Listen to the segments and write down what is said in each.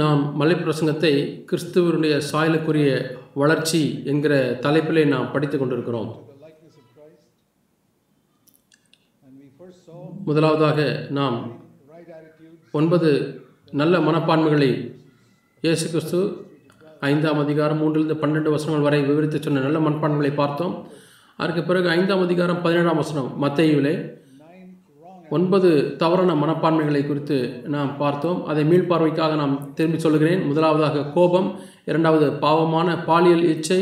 நாம் மலை பிரசங்கத்தை கிறிஸ்துவனுடைய சாயலுக்குரிய வளர்ச்சி என்கிற தலைப்பிலே நாம் படித்து கொண்டிருக்கிறோம். முதலாவதாக நாம் ஒன்பது நல்ல மனப்பான்மைகளை இயேசு கிறிஸ்து ஐந்தாம் அதிகாரம் மூன்றிலிருந்து பன்னெண்டு வசனங்கள் வரை விவரித்து சொன்ன நல்ல மனப்பான்மைகளை பார்த்தோம். அதற்கு பிறகு ஐந்தாம் அதிகாரம் பதினேழாம் வசனம் wrong ஒன்பது தவறான மனப்பான்மைகளை குறித்து நாம் பார்த்தோம். அதை மீள்பார்வைக்காக நாம் திரும்பி சொல்கிறேன் முதலாவதாக கோபம் இரண்டாவது பாவமான பாலியல் இச்சை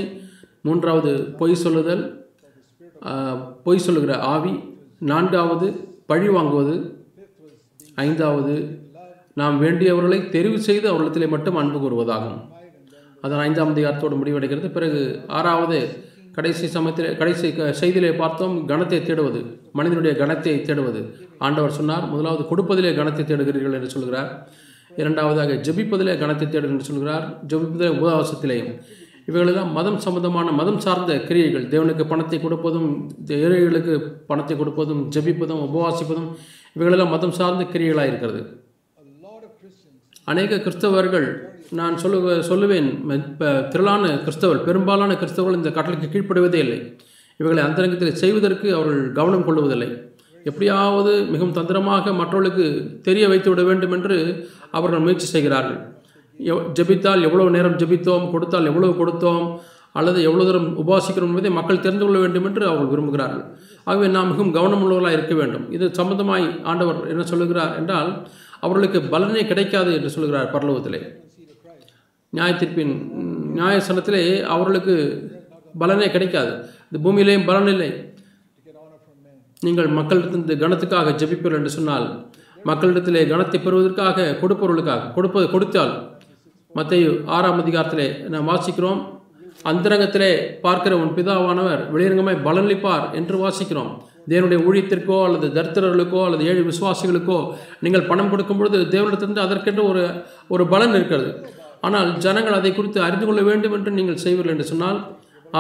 மூன்றாவது பொய் சொல்லுதல் பொய் சொல்லுகிற ஆவி நான்காவது பழி வாங்குவது ஐந்தாவது நாம் வேண்டியவர்களை தெரிவு செய்து அவர்களிடத்திலே மட்டும் அன்பு கூறுவதாகும். அதன் ஐந்தாம் அதிகாரத்தோடு முடிவடைகிறது. பிறகு ஆறாவது கடைசி சமயத்தில் கடைசி செய்தியிலே பார்த்தோம் கணத்தை தேடுவது. மனிதனுடைய கணத்தை தேடுவது. ஆண்டவர் சொன்னார் முதலாவது கொடுப்பதிலே கணத்தை தேடுகிறீர்கள் என்று சொல்கிறார். இரண்டாவதாக ஜெபிப்பதிலே கணத்தை தேடுங்கள் என்று சொல்கிறார். ஜபிப்பதிலே உபவாசத்திலேயும். இவைகளெல்லாம் மதம் சம்பந்தமான மதம் சார்ந்த கிரியைகள். தேவனுக்கு பணத்தை கொடுப்பதும் ஏழைகளுக்கு பணத்தை கொடுப்பதும் ஜெபிப்பதும் உபவாசிப்பதும் இவைகளெல்லாம் மதம் சார்ந்த கிரியைகளாக இருக்கிறது அநேக கிறிஸ்தவர்கள் நான் சொல்லுவ சொல்லுவேன் ம- திரளான கிறிஸ்தவர்கள் பெரும்பாலான கிறிஸ்தவர்கள் இந்த கட்டளைக்கு கீழ்ப்படுவதே இல்லை. இவைகளை அந்தரங்கத்தில் செய்வதற்கு அவர்கள் கவனம் கொள்வதில்லை. எப்படியாவது மிகவும் தந்திரமாக மற்றவர்களுக்கு தெரிய வைத்து விட வேண்டும் என்று அவர்கள் முயற்சி செய்கிறார்கள். எவ் ஜெபித்தால் எவ்வளவு நேரம் ஜெபித்தோம் கொடுத்தால் எவ்வளவு கொடுத்தோம் அல்லது எவ்வளவு தூரம் உபாசிக்கிறோம் என்பதை மக்கள் தெரிந்து கொள்ள வேண்டும் என்று அவர்கள் விரும்புகிறார்கள். ஆகவே நாம் மிகவும் கவனமுள்ளவர்களாக இருக்க வேண்டும். இது சம்பந்தமாய் ஆண்டவர் என்ன சொல்லுகிறார் என்றால் அவர்களுக்கு பலனே கிடைக்காது என்று சொல்கிறார் பரலோகத்திலே. நியாயத்தீர்ப்பின் ம், நியாயசனத்திலே அவர்களுக்கு பலனே கிடைக்காது. இந்த பூமியிலேயும் பலன் இல்லை. நீங்கள் மக்களிடத்திலிருந்து கணத்துக்காக ஜெபிப்பீர்கள் என்று சொன்னால் மக்களிடத்திலே கணத்தை பெறுவதற்காக கொடுப்பவர்களுக்காக கொடுப்பது கொடுத்தால் மத்திய ஆறாம் அதிகாரத்திலே நாம் வாசிக்கிறோம். அந்தரங்கத்திலே பார்க்கிற உன் பிதாவானவர் வெளியரங்கமாய் பலனளிப்பார் என்று வாசிக்கிறோம். தேவனுடைய ஊழியத்திற்கோ அல்லது தரித்திரர்களுக்கோ அல்லது ஏழு விசுவாசிகளுக்கோ நீங்கள் பணம் கொடுக்கும் பொழுது தேவனிடத்திலிருந்து அதற்கென்று ஒரு ஒரு பலன் இருக்கிறது. ஆனால் ஜனங்கள் அதை குறித்து அறிந்து கொள்ள வேண்டும் என்று நீங்கள் செய்வீர்கள் என்று சொன்னால்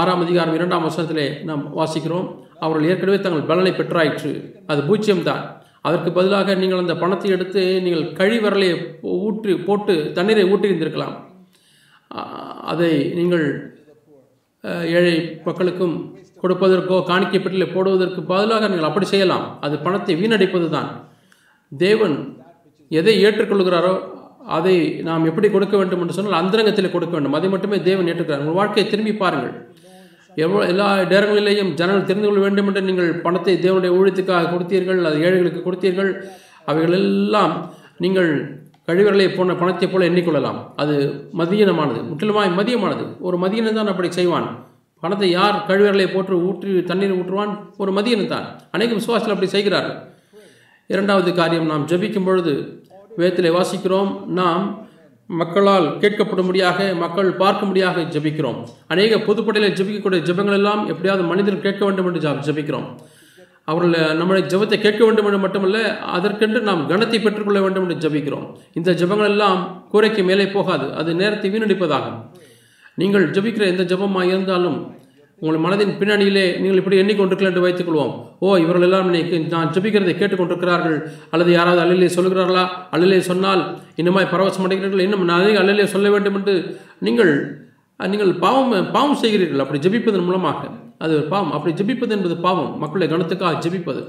ஆறாம் அதிகாரம் இரண்டாம் வசனத்திலே நாம் வாசிக்கிறோம் அவர்கள் ஏற்கனவே தங்கள் பலனை பெற்றாயிற்று. அது பூச்சியம்தான் அதற்கு பதிலாக நீங்கள் அந்த பணத்தை எடுத்து நீங்கள் கழிவரலை ஊற்றி போட்டு தண்ணீரை ஊற்றியிருந்திருக்கலாம். அதை நீங்கள் ஏழை மக்களுக்கும் கொடுப்பதற்கோ காணிக்கை பெட்டியில் போடுவதற்கு பதிலாக நீங்கள் அப்படி செய்யலாம். அது பணத்தை வீணடிப்பது தான் தேவன் எதை ஏற்றுக்கொள்கிறாரோ அதை நாம் எப்படி கொடுக்க வேண்டும் என்று சொன்னால் அந்தரங்கத்தில் கொடுக்க வேண்டும். அதை மட்டுமே தேவன் ஏற்றுக்கிறார். உங்கள் வாழ்க்கையை திரும்பி பாருங்கள். எவ்வளோ எல்லா நேரங்களிலேயும் ஜனங்கள் தெரிந்து கொள்ள வேண்டும் என்று நீங்கள் பணத்தை தேவனுடைய ஊழியத்துக்காக கொடுத்தீர்கள் அது ஏழைகளுக்கு கொடுத்தீர்கள். அவைகளெல்லாம் நீங்கள் கழிவறையை போன பணத்தைப் போல எண்ணிக்கொள்ளலாம். அது மதியனமானது முற்றிலுமாய் மதியமானது. ஒரு மதியனம் தான் அப்படி செய்வான். பணத்தை யார் கழிவறையை போட்டு ஊற்றி தண்ணீர் ஊற்றுவான்? ஒரு மதியனம் தான். அநேக விசுவாசத்தில் அப்படி செய்கிறார்கள். இரண்டாவது காரியம் நாம் ஜபிக்கும் பொழுது வேதத்தில் வாசிக்கிறோம் நாம் மக்களால் கேட்கப்படும்படியாக மக்கள் பார்க்கும்படியாக ஜெபிக்கிறோம். அநேக பொதுப்படையில் ஜெபிக்கக்கூடிய ஜபங்கள் எல்லாம் எப்படியாவது மனிதர் கேட்க வேண்டும் என்று ஜபிக்கிறோம். அவர்கள் நம்முடைய ஜெபத்தை கேட்க வேண்டும் என்று மட்டுமல்ல அதற்கென்று நாம் கனத்தை பெற்றுக்கொள்ள வேண்டும் என்று ஜெபிக்கிறோம். இந்த ஜபங்கள் எல்லாம் கூரைக்கு மேலே போகாது அது நேரத்தை வீணடிப்பதாகும். நீங்கள் ஜெபிக்கிற எந்த ஜெபமாக இருந்தாலும் உங்கள் மனதின் பின்னணியிலே நீங்கள் இப்படி எண்ணிக்கொண்டிருக்கலாம் என்று வைத்துக்கொள்வோம். ஓ இவர்கள் எல்லாம் இன்னைக்கு நான் ஜெபிக்கிறதை கேட்டுக்கொண்டிருக்கிறார்கள். அல்லது யாராவது அல்லலே சொல்கிறார்களா அல்லலே சொன்னால் இன்னமாய் பரவசம் அடைகிறீர்கள்? இன்னும் நான் அதிக அல்லலே சொல்ல வேண்டும் என்று நீங்கள் நீங்கள் பாவம் பாவம் செய்கிறீர்கள். அப்படி ஜெபிப்பதன் மூலமாக. அது ஒரு பாவம். அப்படி ஜெபிப்பது என்பது பாவம். மக்களுடைய கனத்துக்காக ஜெபிப்பது.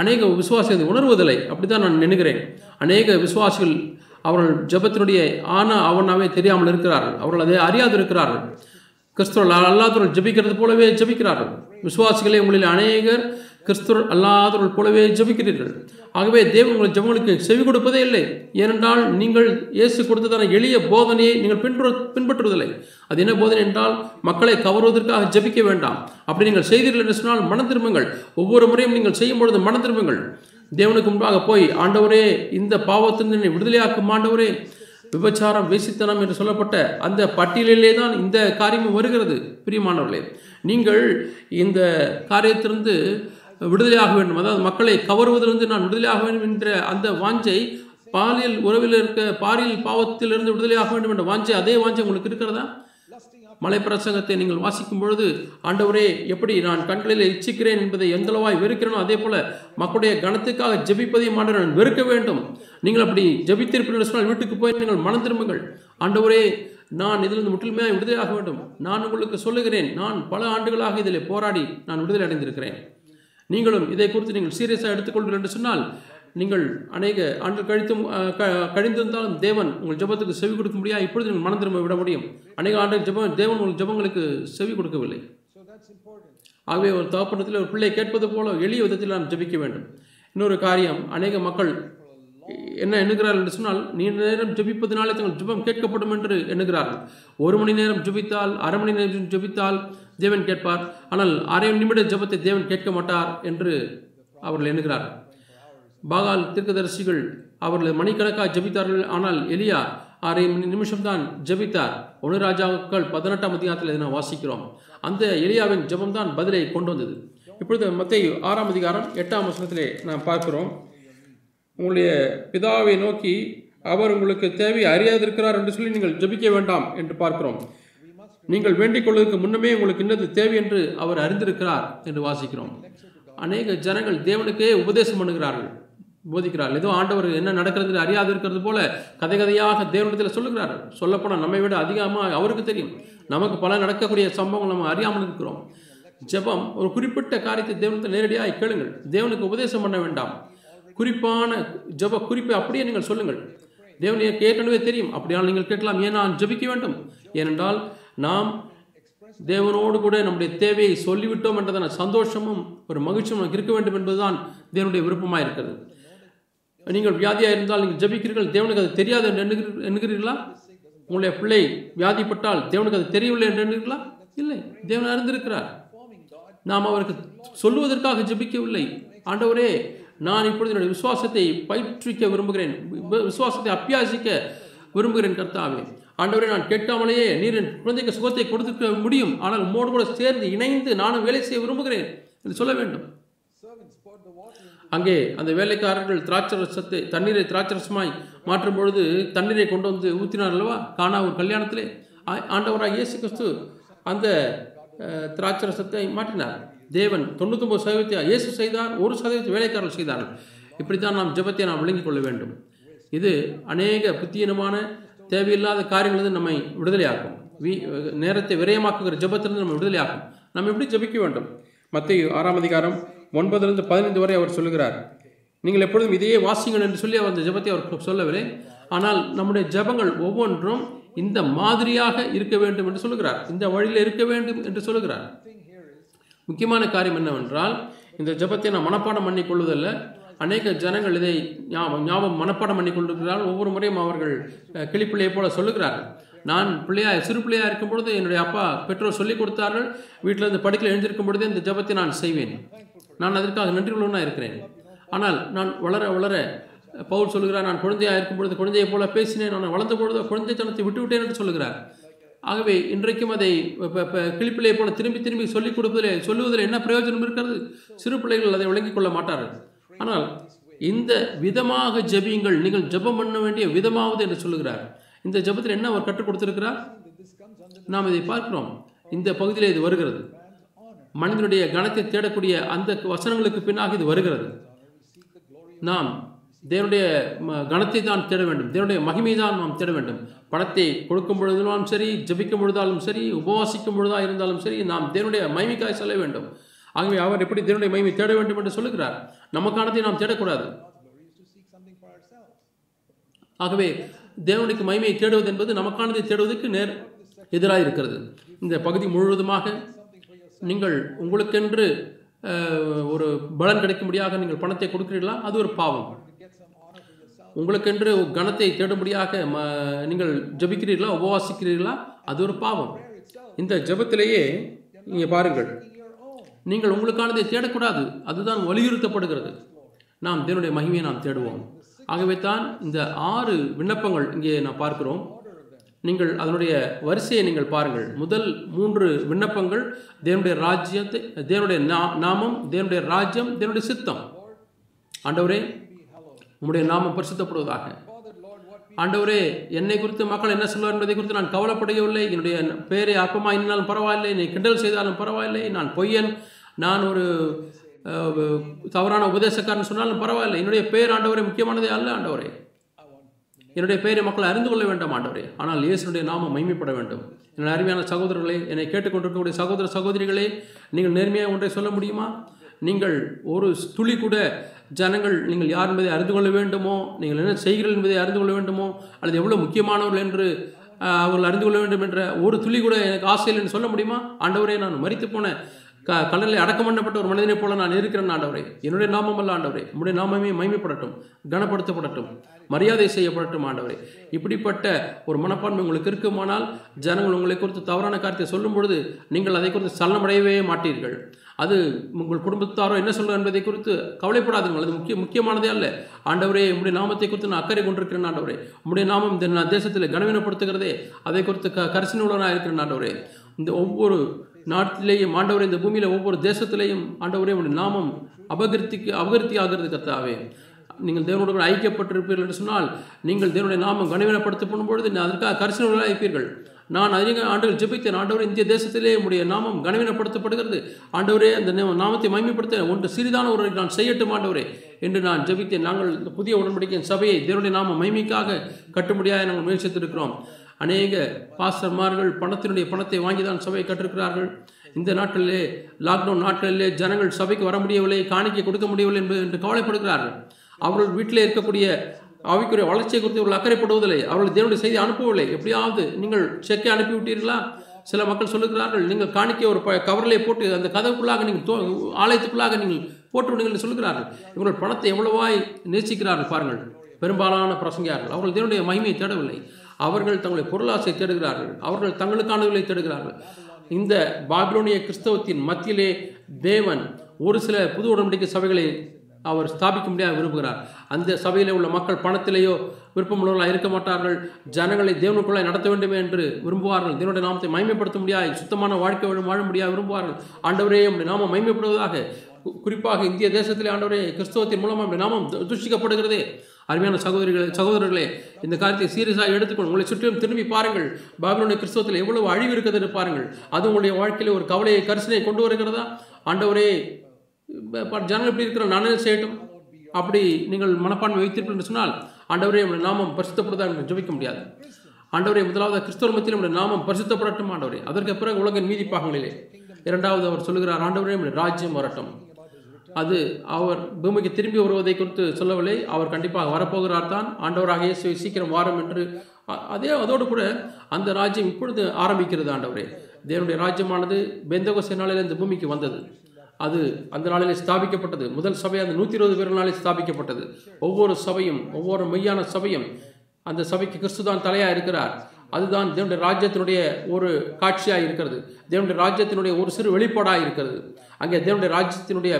அநேக விசுவாசிகள் இதை உணர்வதில்லை. அப்படிதான் நான் நினைக்கிறேன் அநேக விசுவாசிகள் அவர்கள் ஜெபத்தினுடைய ஆனா அவனாவே தெரியாமல் இருக்கிறார்கள். அவர்கள் அதை அறியாது இருக்கிறார்கள் கிறிஸ்துவர்கள் அல்லாதவர்கள் ஜபிக்கிறது போலவே ஜெபிக்கிறார்கள். விசுவாசிகளே உங்களில் அநேகர் கிறிஸ்துவர் அல்லாதவர்கள் போலவே ஜபிக்கிறீர்கள். ஆகவே தேவன் உங்கள் ஜபங்களுக்கு செவி கொடுப்பதே இல்லை. ஏனென்றால் நீங்கள் இயேசு கொடுத்ததான எளிய போதனையை நீங்கள் பின்பற்ற பின்பற்றுவதில்லை. அது என்ன போதனை என்றால் மக்களை கவருவதற்காக ஜெபிக்க வேண்டாம். அப்படி நீங்கள் செய்தீர்கள் என்று சொன்னால் மன திரும்புங்கள். ஒவ்வொரு முறையும் நீங்கள் செய்யும் பொழுது மன திரும்புங்கள். தேவனுக்கு முன்பாக போய் ஆண்டவரே இந்த பாவத்தின் என்னை விடுதலையாக்கும் ஆண்டவரே விபச்சாரம் வேசித்தனம் என்று சொல்லப்பட்ட அந்த பட்டியலிலே தான் இந்த காரியமும் வருகிறது பிரியமானவர்களே. நீங்கள் இந்த காரியத்திலிருந்து விடுதலையாக வேண்டும். அதாவது மக்களை கவருவதிலிருந்து நான் விடுதலையாக வேண்டும் என்ற அந்த வாஞ்சை பாலியல் உறவில் இருக்க பாலியல் பாவத்திலிருந்து விடுதலையாக வேண்டும் என்ற வாஞ்சை அதே வாஞ்சை உங்களுக்கு இருக்கிறதா? மலைப்பிரசங்கத்தை நீங்கள் வாசிக்கும் பொழுது ஆண்டவரே எப்படி நான் கண்களில் இச்சிக்கிறேன் என்பதை எந்தளவாய் வெறுக்கிறேனோ அதே போல மக்களுடைய கணத்துக்காக ஜெபிப்பதையும் ஆண்டவர் நான் வெறுக்க வேண்டும். நீங்கள் அப்படி ஜபித்திருப்பீர்கள் சொன்னால் வீட்டுக்கு போய் நீங்கள் மனம் திரும்புங்கள். ஆண்டவரே நான் இதிலிருந்து முற்றிலுமையாக விடுதலையாக வேண்டும். நான் உங்களுக்கு சொல்லுகிறேன் நான் பல ஆண்டுகளாக இதில் போராடி நான் விடுதலை அடைந்திருக்கிறேன். நீங்களும் இதை குறித்து நீங்கள் சீரியஸாக எடுத்துக்கொள்கிறீர்கள் என்று சொன்னால் நீங்கள் அநேக ஆண்டு கழித்தும் க- கழிந்திருந்தாலும் தேவன் உங்கள் ஜெபத்துக்கு செவி கொடுக்க முடியாது இப்பொழுது நீங்கள் மனம் திரும்ப விட முடியும். அநேக ஆண்டுகள் ஜெபம் தேவன் உங்கள் ஜெபங்களுக்கு செவி கொடுக்கவில்லை. ஆகவே ஒரு தகப்பனத்தில் ஒரு பிள்ளை கேட்பது போல எளிய விதத்தில் நாம் ஜெபிக்க வேண்டும். இன்னொரு காரியம் அநேக மக்கள் என்ன எண்ணுகிறார்கள் என்று சொன்னால் நீண்ட நேரம் ஜெபிப்பதினாலே தங்கள் ஜெபம் கேட்கப்படும் என்று எண்ணுகிறார்கள். ஒரு மணி நேரம் ஜபித்தால் அரை மணி நேரம் ஜெபித்தால் தேவன் கேட்பார். ஆனால் அரை நிமிட ஜெபத்தை தேவன் கேட்க மாட்டார் என்று அவர்கள் எண்ணுகிறார்கள். பாகால் தீர்க்கதரிசிகள் அவர்கள் மணிக்கணக்காக ஜெபித்தார்கள். ஆனால் எலியா அரை மணி நிமிஷம்தான் ஜெபித்தார். ஒன்று ராஜாக்கள் பதினெட்டாம் அதிகாரத்தில் இதை நாம் வாசிக்கிறோம். அந்த எலியாவின் ஜபம்தான் பதிலை கொண்டு வந்தது. இப்பொழுது மத்திய ஆறாம் அதிகாரம் எட்டாம் வசனத்திலே நாம் பார்க்கிறோம். உங்களுடைய பிதாவை நோக்கி அவர் உங்களுக்கு தேவை அறியாதிருக்கிறார் என்று சொல்லி நீங்கள் ஜெபிக்க வேண்டாம் என்று பார்க்கிறோம். நீங்கள் வேண்டிக் கொள்வதற்கு முன்னமே உங்களுக்கு இன்னது தேவை என்று அவர் அறிந்திருக்கிறார் என்று வாசிக்கிறோம். அநேக ஜனங்கள் தேவனுக்கே உபதேசம் பண்ணுகிறார்கள். போதிக்கிறார் ஏதோ ஆண்டவர் என்ன நடக்கிறது அறியாது இருக்கிறது போல கதை கதையாக தேவனிடத்தில் சொல்லுகிறார். சொல்லப்போனால் நம்மை விட அதிகமாக அவருக்கு தெரியும். நமக்கு பல நடக்கக்கூடிய சம்பவங்கள் நம்ம அறியாமல் இருக்கிறோம். ஜெபம் ஒரு குறிப்பிட்ட காரியத்தை தேவனத்தில் நேரடியாக கேளுங்கள். தேவனுக்கு உபதேசம் பண்ண வேண்டாம். குறிப்பான ஜப குறிப்பை அப்படியே நீங்கள் சொல்லுங்கள். தேவன் எனக்கு ஏற்கனவே தெரியும். அப்படியால் நீங்கள் கேட்கலாம் ஏன் நான் ஜெபிக்க வேண்டும்? ஏனென்றால் நாம் தேவனோடு கூட நம்முடைய தேவையை சொல்லிவிட்டோம் என்றதான சந்தோஷமும் ஒரு மகிழ்ச்சியும் நமக்கு இருக்க வேண்டும் என்பதுதான் தேவனுடைய விருப்பமாக இருக்கிறது நீங்கள் வியாதியாக இருந்தால் நீங்கள் ஜெபிக்கிறீர்கள் தேவனுக்கு அது தெரியாது என்று எண்ணுகிறீர்களா? உங்களுடைய பிள்ளை வியாதிப்பட்டால் தேவனுக்கு அது தெரியவில்லை என்று எண்ணுகிறீர்களா? இல்லை. தேவன் அறிந்திருக்கிறார். நாம் அவருக்கு சொல்லுவதற்காக ஜெபிக்கவில்லை. ஆண்டவரே நான் இப்பொழுது என்னுடைய விசுவாசத்தை பயிற்றுவிக்க விரும்புகிறேன். விசுவாசத்தை அப்பியாசிக்க விரும்புகிறேன் கர்த்தாவே. ஆண்டவரே நான் கேட்காமலேயே நீர் என் குழந்தைக்கு சுகத்தை கொடுத்துக்க முடியும். ஆனால் உம்மோடு கூட சேர்ந்து இணைந்து நானும் வேலை செய்ய விரும்புகிறேன் என்று சொல்ல வேண்டும். அங்கே அந்த வேலைக்காரர்கள் திராட்சரசத்தை தண்ணீரை திராட்சரசமாய் மாற்றும் பொழுது தண்ணீரை கொண்டு வந்து ஊற்றினார் அல்லவா? காணா ஒரு கல்யாணத்திலே. ஆண்டவராக இயேசு கிறிஸ்து அந்த திராட்சரசத்தை மாற்றினார். தேவன் தொண்ணூத்தொம்பது சதவீதத்தை இயேசு செய்தார் ஒரு சதவீதத்தை வேலைக்காரர்கள் செய்தார்கள். இப்படித்தான் நாம் ஜெபத்தை நாம் விளங்கிக் கொள்ள வேண்டும். இது அநேக புத்தியனமான தேவையில்லாத காரியங்களிலிருந்து நம்மை விடுதலையாக்கும். வீ நேரத்தை விரயமாக்குகிற ஜபத்திலிருந்து நம்ம விடுதலையாக்கும். நம்ம எப்படி ஜெபிக்க வேண்டும்? மத்திய ஆறாம் அதிகாரம் ஒன்பதுலேருந்து பதினைந்து வரை அவர் சொல்லுகிறார். நீங்கள் எப்பொழுதும் இதையே வாசிங்கள் என்று சொல்லி அவர் அந்த ஜெபத்தை அவர் சொல்லவில்லை. ஆனால் நம்முடைய ஜெபங்கள் ஒவ்வொன்றும் இந்த மாதிரியாக இருக்க வேண்டும் என்று சொல்லுகிறார். இந்த வழியில் இருக்க வேண்டும் என்று சொல்லுகிறார். முக்கியமான காரியம் என்னவென்றால் இந்த ஜெபத்தை நான் மனப்பாடம் பண்ணி கொள்வதல்ல. அநேக ஜனங்கள் இதை ஞாபகம் ஞாபகம் மனப்பாடம் பண்ணி கொண்டிருக்கிறார்கள் ஒவ்வொரு முறையும் அவர்கள் கிளிப்பிள்ளையை போல சொல்லுகிறார்கள். நான் பிள்ளையா சிறு பிள்ளையா இருக்கும் பொழுது என்னுடைய அப்பா பெற்றோர் சொல்லிக் கொடுத்தார்கள். வீட்டில் இருந்து படுக்கையில் எழுந்திருக்கும் பொழுது இந்த ஜெபத்தை நான் செய்வேன். நான் அதற்காக நன்றி உள்ளவனாக இருக்கிறேன். ஆனால் நான் வளர வளர பவுல் சொல்லுகிறார் நான் குழந்தையாக இருக்கும் பொழுது குழந்தையைப் போல பேசினேன் நான் வளர்ந்த பொழுது குழந்தைத்தனத்தை விட்டுவிட்டேன் என்று சொல்கிறார். ஆகவே இன்றைக்கும் அதை ப- கிளிப்பிள்ளையை போல திரும்பி திரும்பி சொல்லிக் கொடுப்பதில் சொல்லுவதில் என்ன பிரயோஜனம் இருக்கிறது? சிறு பிள்ளைகள் அதை விளங்கிக் கொள்ள மாட்டார்கள். ஆனால் இந்த விதமாக ஜெபியுங்கள் நீங்கள் ஜெபம் பண்ண வேண்டிய விதமாவது என்று சொல்லுகிறார். இந்த ஜெபத்தில் என்ன அவர் கற்றுக் கொடுத்திருக்கிறார்? நாம் இதை பார்க்கிறோம். இந்த பகுதியில் இது வருகிறது. மனிதனுடைய கணத்தை தேடக்கூடிய அந்த வசனங்களுக்கு பின்னாக இது வருகிறது. நாம் தேவனுடைய ம- கணத்தை தான் தேட வேண்டும். தேவனுடைய மகிமை தான் நாம் தேட வேண்டும். பணத்தை கொடுக்கும் பொழுதாலும் சரி ஜெபிக்கும் பொழுதாலும் சரி உபவாசிக்கும் பொழுதாக இருந்தாலும் சரி நாம் தேவனுடைய மகிமைக்காய் செல்ல வேண்டும். ஆகவே அவர் எப்படி தேவனுடைய மகிமை தேட வேண்டும் என்று சொல்லுகிறார்? நமக்கானதை நாம் தேடக்கூடாது. ஆகவே தேவனுக்கு மகிமையை தேடுவது என்பது நமக்கானதை தேடுவதற்கு நேர் எதிராக இருக்கிறது. இந்த பகுதி முழுவதுமாக நீங்கள் உங்களுக்கென்று ஒரு பலன் கிடைக்கும்படியாக நீங்கள் பணத்தை கொடுக்கிறீர்களா? அது ஒரு பாவம். உங்களுக்கென்று கணத்தை தேடும்படியாக ம நீங்கள் ஜெபிக்கிறீர்களா? உபவாசிக்கிறீர்களா? அது ஒரு பாவம். இந்த ஜெபத்திலேயே நீங்கள் பாருங்கள் நீங்கள் உங்களுக்கானதை தேடக்கூடாது. அதுதான் வலியுறுத்தப்படுகிறது. நாம் தேவனுடைய மகிமையை நாம் தேடுவோம். ஆகவே தான் இந்த ஆறு விண்ணப்பங்கள் இங்கே நாம் பார்க்கிறோம். நீங்கள் அதனுடைய வரிசையை நீங்கள் பாருங்கள். முதல் மூன்று விண்ணப்பங்கள் தேவனுடைய ராஜ்யத்தை தேவனுடைய நா- நாமம் தேவனுடைய ராஜ்யம் தேவனுடைய சித்தம். ஆண்டவரே உங்களுடைய நாமம் பரிசுத்தப்படுவதாக. ஆண்டவரே என்னை குறித்து மக்கள் என்ன சொல்வார் என்பதை குறித்து நான் கவலைப்படையவில்லை என்னுடைய பேரை அற்பமாக இருந்தாலும் பரவாயில்லை நீ கிண்டல் செய்தாலும் பரவாயில்லை. நான் பொய்யன் நான் ஒரு தவறான உபதேசக்காரன் சொன்னாலும் பரவாயில்லை. என்னுடைய பேர் ஆண்டவரே முக்கியமானதே அல்ல ஆண்டவரே. என்னுடைய பெயரை மக்கள் அறிந்து கொள்ள வேண்டாம் ஆண்டவரே. ஆனால் இயேசுடைய நாமம் மைமைப்பட வேண்டும். என்னுடைய அருமையான சகோதரர்களே என்னை கேட்டுக்கொண்டிருக்கக்கூடிய சகோதர சகோதரிகளே நீங்கள் நேர்மையாக ஒன்றை சொல்ல முடியுமா? நீங்கள் ஒரு துளி கூட ஜனங்கள் நீங்கள் யார் என்பதை அறிந்து கொள்ள வேண்டுமோ? நீங்கள் என்ன செய்கிறீர்கள் என்பதை அறிந்து கொள்ள வேண்டுமோ? அல்லது எவ்வளோ முக்கியமானவர்கள் என்று அவர்கள் அறிந்து கொள்ள வேண்டும் என்ற ஒரு துளி கூட எனக்கு ஆசையில் என்று சொல்ல முடியுமா? ஆண்டவரே நான் மறித்து போன க கடலில் அடக்கம் பண்ணப்பட்ட ஒரு மனிதனைப் போல நான் இருக்கிறேன் ஆண்டவரே. என்னுடைய நாமம் அல்ல ஆண்டவரே. நம்முடைய நாமமே மைமைப்படட்டும் கனப்படுத்தப்படட்டும் மரியாதை செய்யப்படட்டும் ஆண்டவரே. இப்படிப்பட்ட ஒரு மனப்பான்மை உங்களுக்கு இருக்குமானால் ஜனங்கள் உங்களை குறித்து தவறான காரியத்தை சொல்லும் பொழுது நீங்கள் அதை குறித்து சலனமடையவே மாட்டீர்கள். அது உங்கள் குடும்பத்தாரோ என்ன சொல்ல என்பதை குறித்து கவலைப்படாதீர்கள். அது முக்கிய முக்கியமானதே அல்ல. ஆண்டவரே உங்களுடைய நாமத்தை குறித்து நான் அக்கறை கொண்டிருக்கிறேன் ஆண்டவரே. உங்களுடைய நாமம் இந்த தேசத்தில் கனவீனப்படுத்துகிறதே அதை குறித்து க கரிசனை உள்ளவனாக இருக்கிறேன் ஆண்டவரே. இந்த ஒவ்வொரு நாட்டிலேயும் ஆண்டவரே இந்த பூமியில் ஒவ்வொரு தேசத்திலேயும் ஆண்டவரே உடைய நாமம் அபகிருத்திக்கு அபகிருத்தி ஆகிறது கத்தாவே நீங்கள் தேவனோடு கூட ஐக்கியப்பட்டிருப்பீர்கள் என்று சொன்னால் நீங்கள் தேவனுடைய நாமம் கனவீனப்படுத்தப்படும் பொழுது அதற்காக கரிசனை இருப்பீர்கள். நான் அதிக ஆண்டுகள் ஜெபித்தேன். ஆண்டவரே இந்திய தேசத்திலே உடைய நாமம் கனவீனப்படுத்தப்படுகிறது ஆண்டவரே அந்த நாமத்தை மைமைப்படுத்த ஒன்று சிறிதான ஒரு நான் செய்யட்டும் ஆண்டவரே என்று நான் ஜெபித்தேன். நாங்கள் இந்த புதிய உடன்படிக்கையின் சபையை தேவனுடைய நாம மைமைக்காக கட்டும்படியாக நாங்கள் முயற்சித்திருக்கிறோம். அநேக பாஸ்டர்மார்கள் பணத்தினுடைய பணத்தை வாங்கி தான் சபையை கற்றிருக்கிறார்கள் இந்த நாட்டிலே லாக்டவுன் நாட்களிலே ஜனங்கள் சபைக்கு வர முடியவில்லை காணிக்கை கொடுக்க முடியவில்லை என்பது என்று கவலைப்படுகிறார்கள். அவர்கள் வீட்டிலே இருக்கக்கூடிய அவைக்குரிய வளர்ச்சியை குறித்து இவர்கள் அக்கறைப்படுவதில்லை. அவர்கள் தேவனுடைய செய்தி அனுப்பவில்லை. எப்படியாவது நீங்கள் செக்கை அனுப்பிவிட்டீர்களா? சில மக்கள் சொல்லுகிறார்கள் நீங்கள் காணிக்கை ஒரு ப கவரிலே போட்டு அந்த கதவுக்குள்ளாக நீங்கள் தோ ஆலயத்துக்குள்ளாக நீங்கள் போட்டு விடுங்கள் என்று சொல்லுகிறார்கள். இவர்கள் பணத்தை எவ்வளவாய் நேசிக்கிறார்கள் பாருங்கள். பெரும்பாலான பிரசங்கியார்கள். அவர்கள் தேவனுடைய மகிமையை தேடவில்லை. அவர்கள் தங்களுடைய பொருளாசை தேடுகிறார்கள். அவர்கள் தங்களுக்கானவர்களை தேடுகிறார்கள். இந்த பாபிலோனிய கிறிஸ்தவத்தின் மத்தியிலே தேவன் ஒரு சில புது உடன்படிக்கை சபைகளை அவர் ஸ்தாபிக்க முடியாத விரும்புகிறார். அந்த சபையிலே உள்ள மக்கள் பணத்திலேயோ விருப்பமுள்ளவர்களாக இருக்க மாட்டார்கள். ஜனங்களை தேவனுக்குள்ளே நடத்த வேண்டும் என்று விரும்புவார்கள். தேவனுடைய நாமத்தை மைமைப்படுத்த முடியாது சுத்தமான வாழ்க்கை வாழ முடியாது விரும்புவார்கள். ஆண்டவரே நம்முடைய நாமம் மைமைப்படுவதாக குறிப்பாக இந்திய தேசத்திலே ஆண்டவரே கிறிஸ்தவத்தின் மூலமாக நாமம் து- தூஷிக்கப்படுகிறதே. அருமையான சகோதரிகளே சகோதரர்களே இந்த காரியத்தை சீரியஸாக எடுத்துக்கொண்டு உங்களை சுற்றிலும் திரும்பி பாருங்கள். பாபிலோனிய கிறிஸ்தவத்தில் எவ்வளவு அழிவு இருக்குதுன்னு என்று பாருங்கள். அது உங்களுடைய வாழ்க்கையில் ஒரு கவலையை கரிசனை கொண்டு வருகிறதா? ஆண்டவரே ஜனங்கள் எப்படி இருக்கிற நானே செய்யட்டும். அப்படி நீங்கள் மனப்பான்மை வைத்திருப்பீர்கள் என்று சொன்னால் ஆண்டவரே உங்களுடைய நாமம் பரிசுத்தப்படுதா என்று ஜெபிக்க முடியாது. ஆண்டவரே முதலாவது கிறிஸ்தவ மத்தியில் நம்முடைய நாமம் பரிசுத்தப்படட்டும் ஆண்டவரே. அதற்கு பிறகு உலகின் மீதி பாகங்களிலே. இரண்டாவது அவர் சொல்லுகிறார் ஆண்டவரே நம்முடைய ராஜ்யம் வரட்டும். அது அவர் பூமிக்கு திரும்பி வருவதை குறித்து சொல்லவில்லை. அவர் கண்டிப்பாக வரப்போகிறார் தான் ஆண்டவராக இயேசு சீக்கிரம் வாரம் என்று அதே அதோடு கூட அந்த ராஜ்யம் இப்பொழுது ஆரம்பிக்கிறது ஆண்டவரே. தேவனுடைய ராஜ்யமானது பெந்தகோசை நாளில் இந்த பூமிக்கு வந்தது. அது அந்த நாளிலே ஸ்தாபிக்கப்பட்டது. முதல் சபை அந்த நூற்றி இருபது பேர் நாளில் ஸ்தாபிக்கப்பட்டது. ஒவ்வொரு சபையும் ஒவ்வொரு மெய்யான சபையும் அந்த சபைக்கு கிறிஸ்து தான் தலையாக இருக்கிறார். அதுதான் தேவனுடைய ராஜ்யத்தினுடைய ஒரு காட்சியாக இருக்கிறது. தேவனுடைய ராஜ்யத்தினுடைய ஒரு சிறு வெளிப்பாடாக இருக்கிறது. அங்கே தேவனுடைய ராஜ்யத்தினுடைய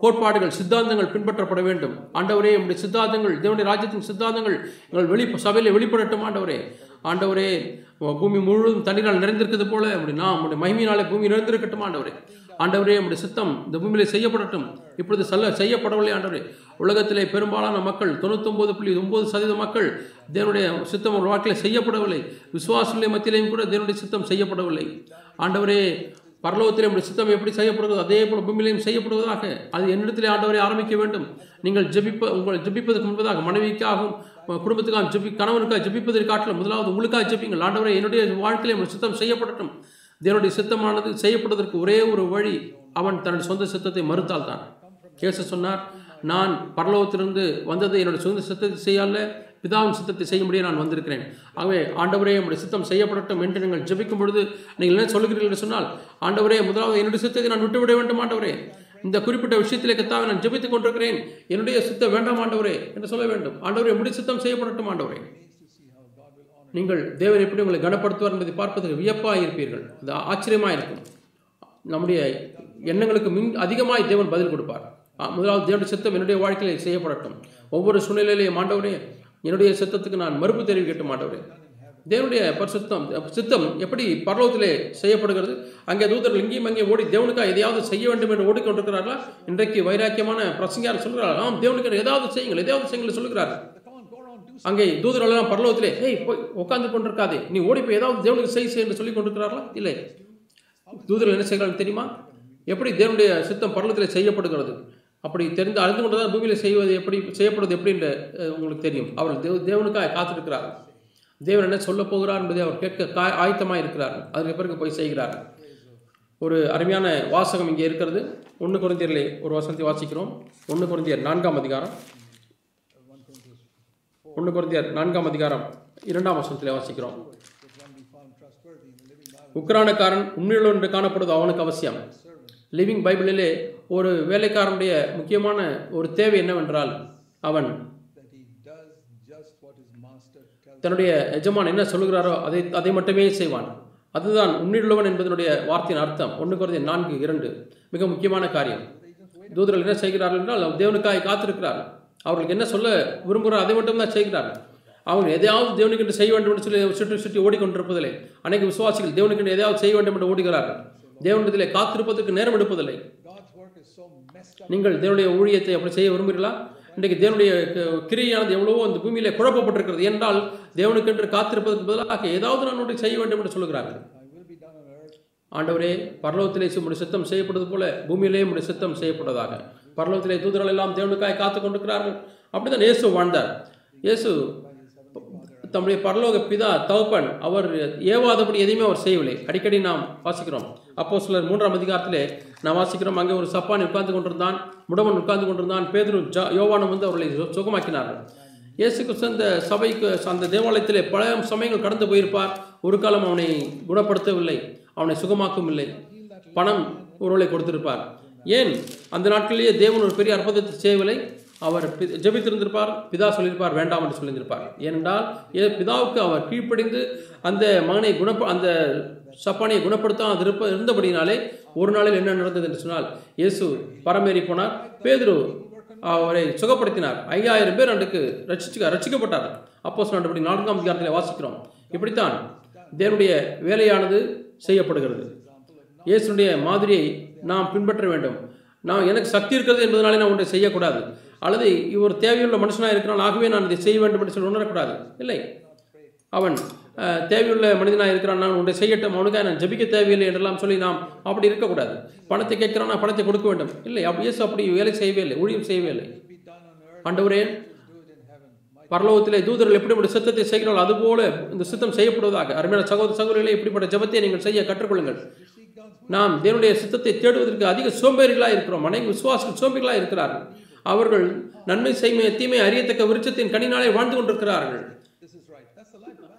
கோட்பாடுகள் சித்தாந்தங்கள் பின்பற்றப்பட வேண்டும். ஆண்டவரே நம்முடைய சித்தாந்தங்கள் தேவனுடைய ராஜ்யத்தின் சித்தாந்தங்கள் எங்கள் வெளி சபையில் வெளிப்படட்டும் ஆண்டவரே. ஆண்டவரே பூமி முழுவதும் தண்ணீரால் நிறைந்திருக்கிறது போல அப்படி நாம் நம்முடைய மகிமையினாலே பூமி நிறைந்திருக்கட்டும் ஆண்டவரே. ஆண்டவரே நம்முடைய சித்தம் இந்த பூமியிலே செய்யப்படட்டும். இப்பொழுது செல்ல செய்யப்படவில்லை ஆண்டவரே. உலகத்திலே பெரும்பாலான மக்கள் தொண்ணூத்தொம்பது புள்ளி ஒன்பது சதவீத மக்கள் தேவனுடைய சித்தம் ஒரு வாழ்க்கையில் செய்யப்படவில்லை. விசுவாசநிலை மத்தியிலையும் கூட தேவனுடைய சித்தம் செய்யப்படவில்லை. ஆண்டவரே பரலோகத்தில் நம்முடைய சித்தம் எப்படி செய்யப்படுகிறது அதே போல் பூமியிலையும் செய்யப்படுவதாக அது என்னிடத்திலே ஆண்டவரை ஆரம்பிக்க வேண்டும். நீங்கள் ஜெபிப்ப உங்களை ஜெபிப்பதற்கு முன்பதாக மனைவிக்காகவும் குடும்பத்துக்காக ஜபி கணவனுக்காக ஜெபிப்பதை காட்டிலும் முதலாவது உங்களுக்காக ஜபிங்கள். ஆண்டவரை என்னுடைய வாழ்க்கையிலே நம்முடைய சித்தம் செய்யப்படட்டும். தேவனுடைய சித்தமானது செய்யப்படுவதற்கு ஒரே ஒரு வழி அவன் தன்னுடைய சொந்த சித்தத்தை மறுத்தால் தான் கேச சொன்னார் நான் பரலோகத்திலிருந்து வந்தது என்னுடைய சொந்த சித்தத்தை செய்யல பிதாவின் சித்தத்தை செய்யும்படியே நான் வந்திருக்கிறேன். ஆகவே ஆண்டவரே என்னுடைய சித்தம் செய்யப்படட்டும் என்று நீங்கள் ஜெபிக்கும் பொழுது நீங்கள் என்ன சொல்லுகிறீர்கள் என்று சொன்னால் ஆண்டவரே முதலாவது என்னுடைய சித்தத்தை நான் விட்டுவிட வேண்டும் ஆண்டவரே. இந்த குறிப்பிட்ட விஷயத்திலே கத்தாவை நான் ஜெபித்துக் கொண்டிருக்கிறேன். என்னுடைய சித்தம் வேண்டாம் ஆண்டவரே என்று சொல்ல வேண்டும். ஆண்டவரே முடி சித்தம் செய்யப்படட்டும் ஆண்டவரே. நீங்கள் தேவன் எப்படி உங்களை கனப்படுத்துவார் என்பதை பார்ப்பதற்கு வியப்பாக இருப்பீர்கள். அது ஆச்சரியமாக இருக்கும். நம்முடைய எண்ணங்களுக்கு மின் அதிகமாய் தேவன் பதில் கொடுப்பார். முதலாவது தேவனுடைய சித்தம் என்னுடைய வாழ்க்கையில் செய்யப்படட்டும். ஒவ்வொரு சூழ்நிலையிலேயும் ஆண்டவரே என்னுடைய சித்தத்துக்கு நான் மறுப்பு தெரிவிக்கட்டும் ஆண்டவரே தேவனுடைய பரிசுத்தம் சித்தம் எப்படி பரலோகத்திலே செய்யப்படுகிறது? அங்கே தூதர்கள் இங்கேயும் அங்கே ஓடி தேவனுக்காக எதையாவது செய்ய வேண்டும் என்று ஓடிக்கொண்டிருக்கிறார்களா? இன்றைக்கு வைராக்கியமான பிரசங்கார் சொல்கிறார்கள் ஆம் தேவனுக்கு ஏதாவது செய்யுங்கள் ஏதாவது செய்யுங்கள் சொல்லுகிறார்கள் அங்கே தூதர்களெல்லாம் பரலோகத்திலே ஏய் போய் உட்காந்து கொண்டிருக்காதே நீ ஓடி போய் ஏதாவது தேவனுக்கு செய் செய் என்று சொல்லி கொண்டிருக்கிறார்களா? இல்லை. தூதர்கள் என்ன செய்கிறார்கள் தெரியுமா? எப்படி தேவனுடைய சித்தம் பரலத்தில் செய்யப்படுகிறது? அப்படி தெரிந்து அறிந்து கொண்டுதான் பூமியில் செய்வது எப்படி செய்யப்படுவது எப்படி என்று உங்களுக்கு தெரியும். அவர்கள் தேவ தேவனுக்காக காத்திருக்கிறார்கள் தேவன் என்ன சொல்ல போகிறார் என்பதை அவர் கேட்க கா- ஆயத்தமாக இருக்கிறார்கள் அதற்கு பிறகு போய் செய்கிறார்கள் ஒரு அருமையான வாசகம் இங்கே இருக்கிறது. ஒன்று குறைந்தியரிலே ஒரு வசனத்தை வாசிக்கிறோம். ஒன்று குறைந்தியர் நான்காம் அதிகாரம். ஒன்று குறைந்தியர் நான்காம் அதிகாரம் இரண்டாம் வசனத்தில் வாசிக்கிறோம். உக்ரானக்காரன் உண்மையுள்ள என்று காணப்படுவது அவனுக்கு அவசியம். லிவிங் பைபிளிலே ஒரு வேலைக்காரனுடைய முக்கியமான ஒரு தேவை என்னவென்றால் அவன் தன்னுடைய எஜமான் என்ன சொல்லுகிறாரோ அதை அதை மட்டுமே செய்வான். அதுதான் உன்னிலுள்ளவன் என்பதனுடைய வார்த்தையின் அர்த்தம். ஒன்று குறைந்த நான்கு இரண்டு. மிக முக்கியமான காரியம். தூதர்கள் என்ன செய்கிறார்கள் என்றால் தேவனுக்காக காத்திருக்கிறார்கள் அவர்களுக்கு என்ன சொல்ல விரும்புகிறார் அதை மட்டும் தான் செய்கிறார்கள் அவங்க எதையாவது தேவனுக்கு என்று செய்ய வேண்டும் என்று சொல்லி சுற்றி சுற்றி ஓடிக்கொண்டிருப்பதில்லை. அனைத்து விசுவாசிகள் தேவனுக்கு எதையாவது செய்ய வேண்டும் என்று ஓடுகிறார்கள். தேவனிடத்திலே காத்திருப்பதற்கு நேரம் எடுப்பதில்லை. நீங்கள் தேவனுடைய ஊழியத்தை அப்படி செய்ய விரும்புகிறீர்களா? இன்றைக்கு தேவனுடைய க- எவ்வளவோ அந்த பூமியிலே குழப்பப்பட்டிருக்கிறது. என்றால் தேவனுக்கென்று காத்திருப்பதற்கு பதிலாக ஏதாவது நான் ஒன்றை செய்ய வேண்டும் என்று சொல்கிறார்கள். ஆண்டவரே பரலோகத்திலே உடைய சித்தம் செய்யப்பட்டது போல பூமியிலே உடைய சித்தம் செய்யப்பட்டதாக. பரலோகத்திலே தூதர்கள் எல்லாம் தேவனுக்காக காத்து கொண்டிருக்கிறார்கள். அப்படிதான் இயேசு வாழ்ந்தார். இயேசு தம்முடைய பரலோக பிதா தகப்பன் அவர் ஏவாதபடி எதையுமே அவர் செய்யவில்லை. அடிக்கடி நாம் வாசிக்கிறோம். அப்போ சிலர் மூன்றாம் அதிகாரத்திலே நாம் வாசிக்கிறோம். அங்கே ஒரு சப்பான் உட்கார்ந்து கொண்டிருந்தான் முடவன் உட்கார்ந்து கொண்டிருந்தான். பேதரு ஜா யோவானம் வந்து அவர்களை சு- சுகமாக்கினார்கள். இயேசு கிறிஸ்து அந்த சபைக்கு அந்த தேவாலயத்திலே பல சமயங்கள் கடந்து போயிருப்பார். ஒரு காலம் அவனை குணப்படுத்தவில்லை அவனை சுகமாக்கவும் இல்லை பணம் ஒருவளை கொடுத்திருப்பார். ஏன்? அந்த நாட்களிலேயே தேவன் ஒரு பெரிய அற்புதத்தை செய்யவில்லை. அவர் பி- பிதா சொல்லியிருப்பார் வேண்டாம் என்று சொல்லியிருப்பார் ஏனென்றால் பிதாவுக்கு அவர் கீழ்ப்படிந்து அந்த மகனை குணப்ப அந்த சப்பானியை குணப்படுத்தாது இருப்ப இருந்தபடினாலே ஒரு நாளில் என்ன நடந்தது என்று சொன்னால் இயேசு பரமேறி போனார். பேதுரு அவரை சுகப்படுத்தினார். ஐயாயிரம் பேர் அன்றைக்கு ரட்சிச்சு ரட்சிக்கப்பட்டார் அப்போ சொன்னபடி நான்காம் அதிகாரத்தில் வாசிக்கிறோம். இப்படித்தான் தேவனுடைய வேலையானது செய்யப்படுகிறது. இயேசுடைய மாதிரியை நாம் பின்பற்ற வேண்டும். நான் எனக்கு சக்தி இருக்கிறது என்பதனாலே நான் ஒன்றை செய்யக்கூடாது. அல்லது இவர் தேவையுள்ள மனுஷனாக இருக்கிறான் ஆகவே நான் இதை செய்ய வேண்டும் என்று சொல்லி உணரக்கூடாது. இல்லை. அவன் தேவையுள்ள மனிதனாக இருக்கிறான் நான் ஒன்றை செய்யட்டும் அவனுக்காக நான் ஜெபிக்க தேவையில்லை என்றெல்லாம் சொல்லி நாம் அப்படி இருக்கக்கூடாது. பணத்தை கேட்கிறான் நான் பணத்தை கொடுக்க வேண்டும். இல்லை அப்படி இயேசு அப்படி வேலை செய்யவே இல்லை ஊழியம் செய்யவே இல்லை. ஆண்டவரே பரலோகத்திலே தூதர்கள் எப்படிப்பட்ட சித்தத்தை செய்கிறார்கள் அதுபோல இந்த சித்தம் செய்யப்படுவதாக. அருமையான சகோதர சகோதரிகளே இப்படிப்பட்ட ஜெபத்தை நீங்கள் செய்ய கற்றுக்கொள்ளுங்கள். நாம் தேவனுடைய சித்தத்தை தேடுவதற்கு அதிக சோம்பேறிகளாக இருக்கிறோம். அனைவரும் விசுவாசிகள் சோம்பேறிகளாக இருக்கிறார்கள். அவர்கள் நன்மை செய்மை தீமை அறியத்தக்க விருட்சத்தின் கனினாலே வாழ்ந்து கொண்டிருக்கிறார்கள்.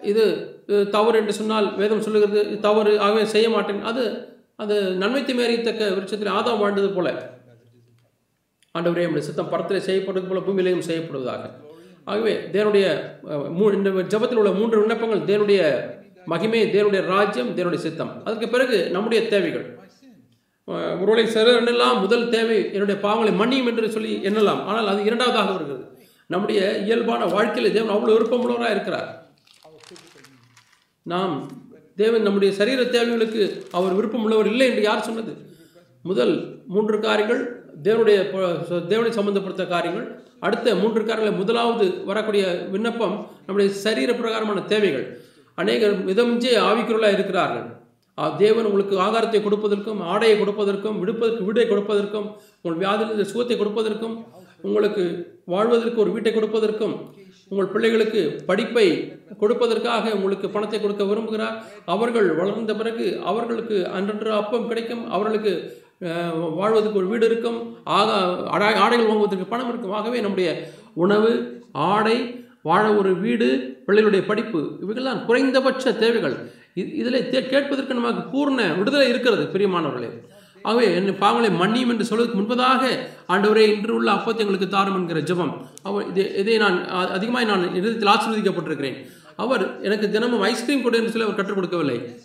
இது தவறு என்று சொன்னால் வேதம் சொல்லுகிறது தவறு ஆகவே செய்ய மாட்டேன். அது அது நன்மை தீமை அறியத்தக்க விருட்சத்தில் ஆதாம் வாழ்ந்தது போல. ஆண்டவரே நம்முடைய சித்தம் பரத்திலே செய்யப்படுவது போல பூமியிலேயும் செய்யப்படுவதாக. ஆகவே தேவனுடைய மூ- இந்த ஜபத்தில் உள்ள மூன்று விண்ணப்பங்கள் தேவனுடைய மகிமை தேவனுடைய ராஜ்யம் தேவனுடைய சித்தம். அதுக்கு பிறகு நம்முடைய தேவைகள். My sin. எண்ணெல்லாம் முதல் தேவை? என்னுடைய பாவங்களை மன்னியும் என்று சொல்லி எண்ணலாம். ஆனால் அது இரண்டாவதாக வருகிறது. நம்முடைய இயல்பான வாழ்க்கையில் தேவன் அவ்வளோ விருப்பமுள்ளவராக இருக்கிறார். நாம் தேவன் நம்முடைய சரீர தேவைகளுக்கு அவர் விருப்பம் உள்ளவர் இல்லை என்று யார் சொன்னது? முதல் மூன்று காரியங்கள் தேவனுடைய தேவனை சம்பந்தப்படுத்த காரியங்கள் அடுத்த மூன்று காரியங்களில் முதலாவது வரக்கூடிய விண்ணப்பம் நம்முடைய சரீர பிரகாரமான தேவைகள். அநேகர் மிதமிஞ்சே ஆவிக்குறலாக இருக்கிறார்கள். தேவன் உங்களுக்கு ஆகாரத்தை கொடுப்பதற்கும் ஆடையை கொடுப்பதற்கும் விடுப்பதற்கு வீடை கொடுப்பதற்கும் உங்கள் வியாதியிலிருந்து சுகத்தை கொடுப்பதற்கும் உங்களுக்கு வாழ்வதற்கு ஒரு வீட்டை கொடுப்பதற்கும் உங்கள் பிள்ளைகளுக்கு படிப்பை கொடுப்பதற்காக உங்களுக்கு பணத்தை கொடுக்க விரும்புகிறார். அவர்கள் வளர்ந்த பிறகு அவர்களுக்கு அன்றன்று அப்பம் கிடைக்கும் அவர்களுக்கு வாழ்வதற்கு ஒரு வீடு இருக்கும் ஆக ஆடை- ஆடைகள் வாங்குவதற்கு பணம் இருக்கும். ஆகவே நம்முடைய உணவு ஆடை வாழ ஒரு வீடு பிள்ளைகளுடைய படிப்பு இவைகள்தான் குறைந்தபட்ச தேவைகள். இதில் தே- கேட்பதற்கு நமக்கு பூர்ண விடுதலை இருக்கிறது பிரியமானவர்களே. ஆகவே என் பாவங்களை மன்னியும் என்று சொல்வதற்கு முன்பதாக ஆண்டவரே இன்று உள்ள அப்பத்தை எங்களுக்கு தாரும் என்கிற ஜெபம். அவர் இதை இதை நான் அதிகமாக நான் இறுதியில் ஆசீர்வதிக்கப்பட்டிருக்கிறேன். அவர் எனக்கு தினமும் ஐஸ்கிரீம் கொடு என்று சொல்லி அவர் கற்றுக் கொடுக்கவில்லை.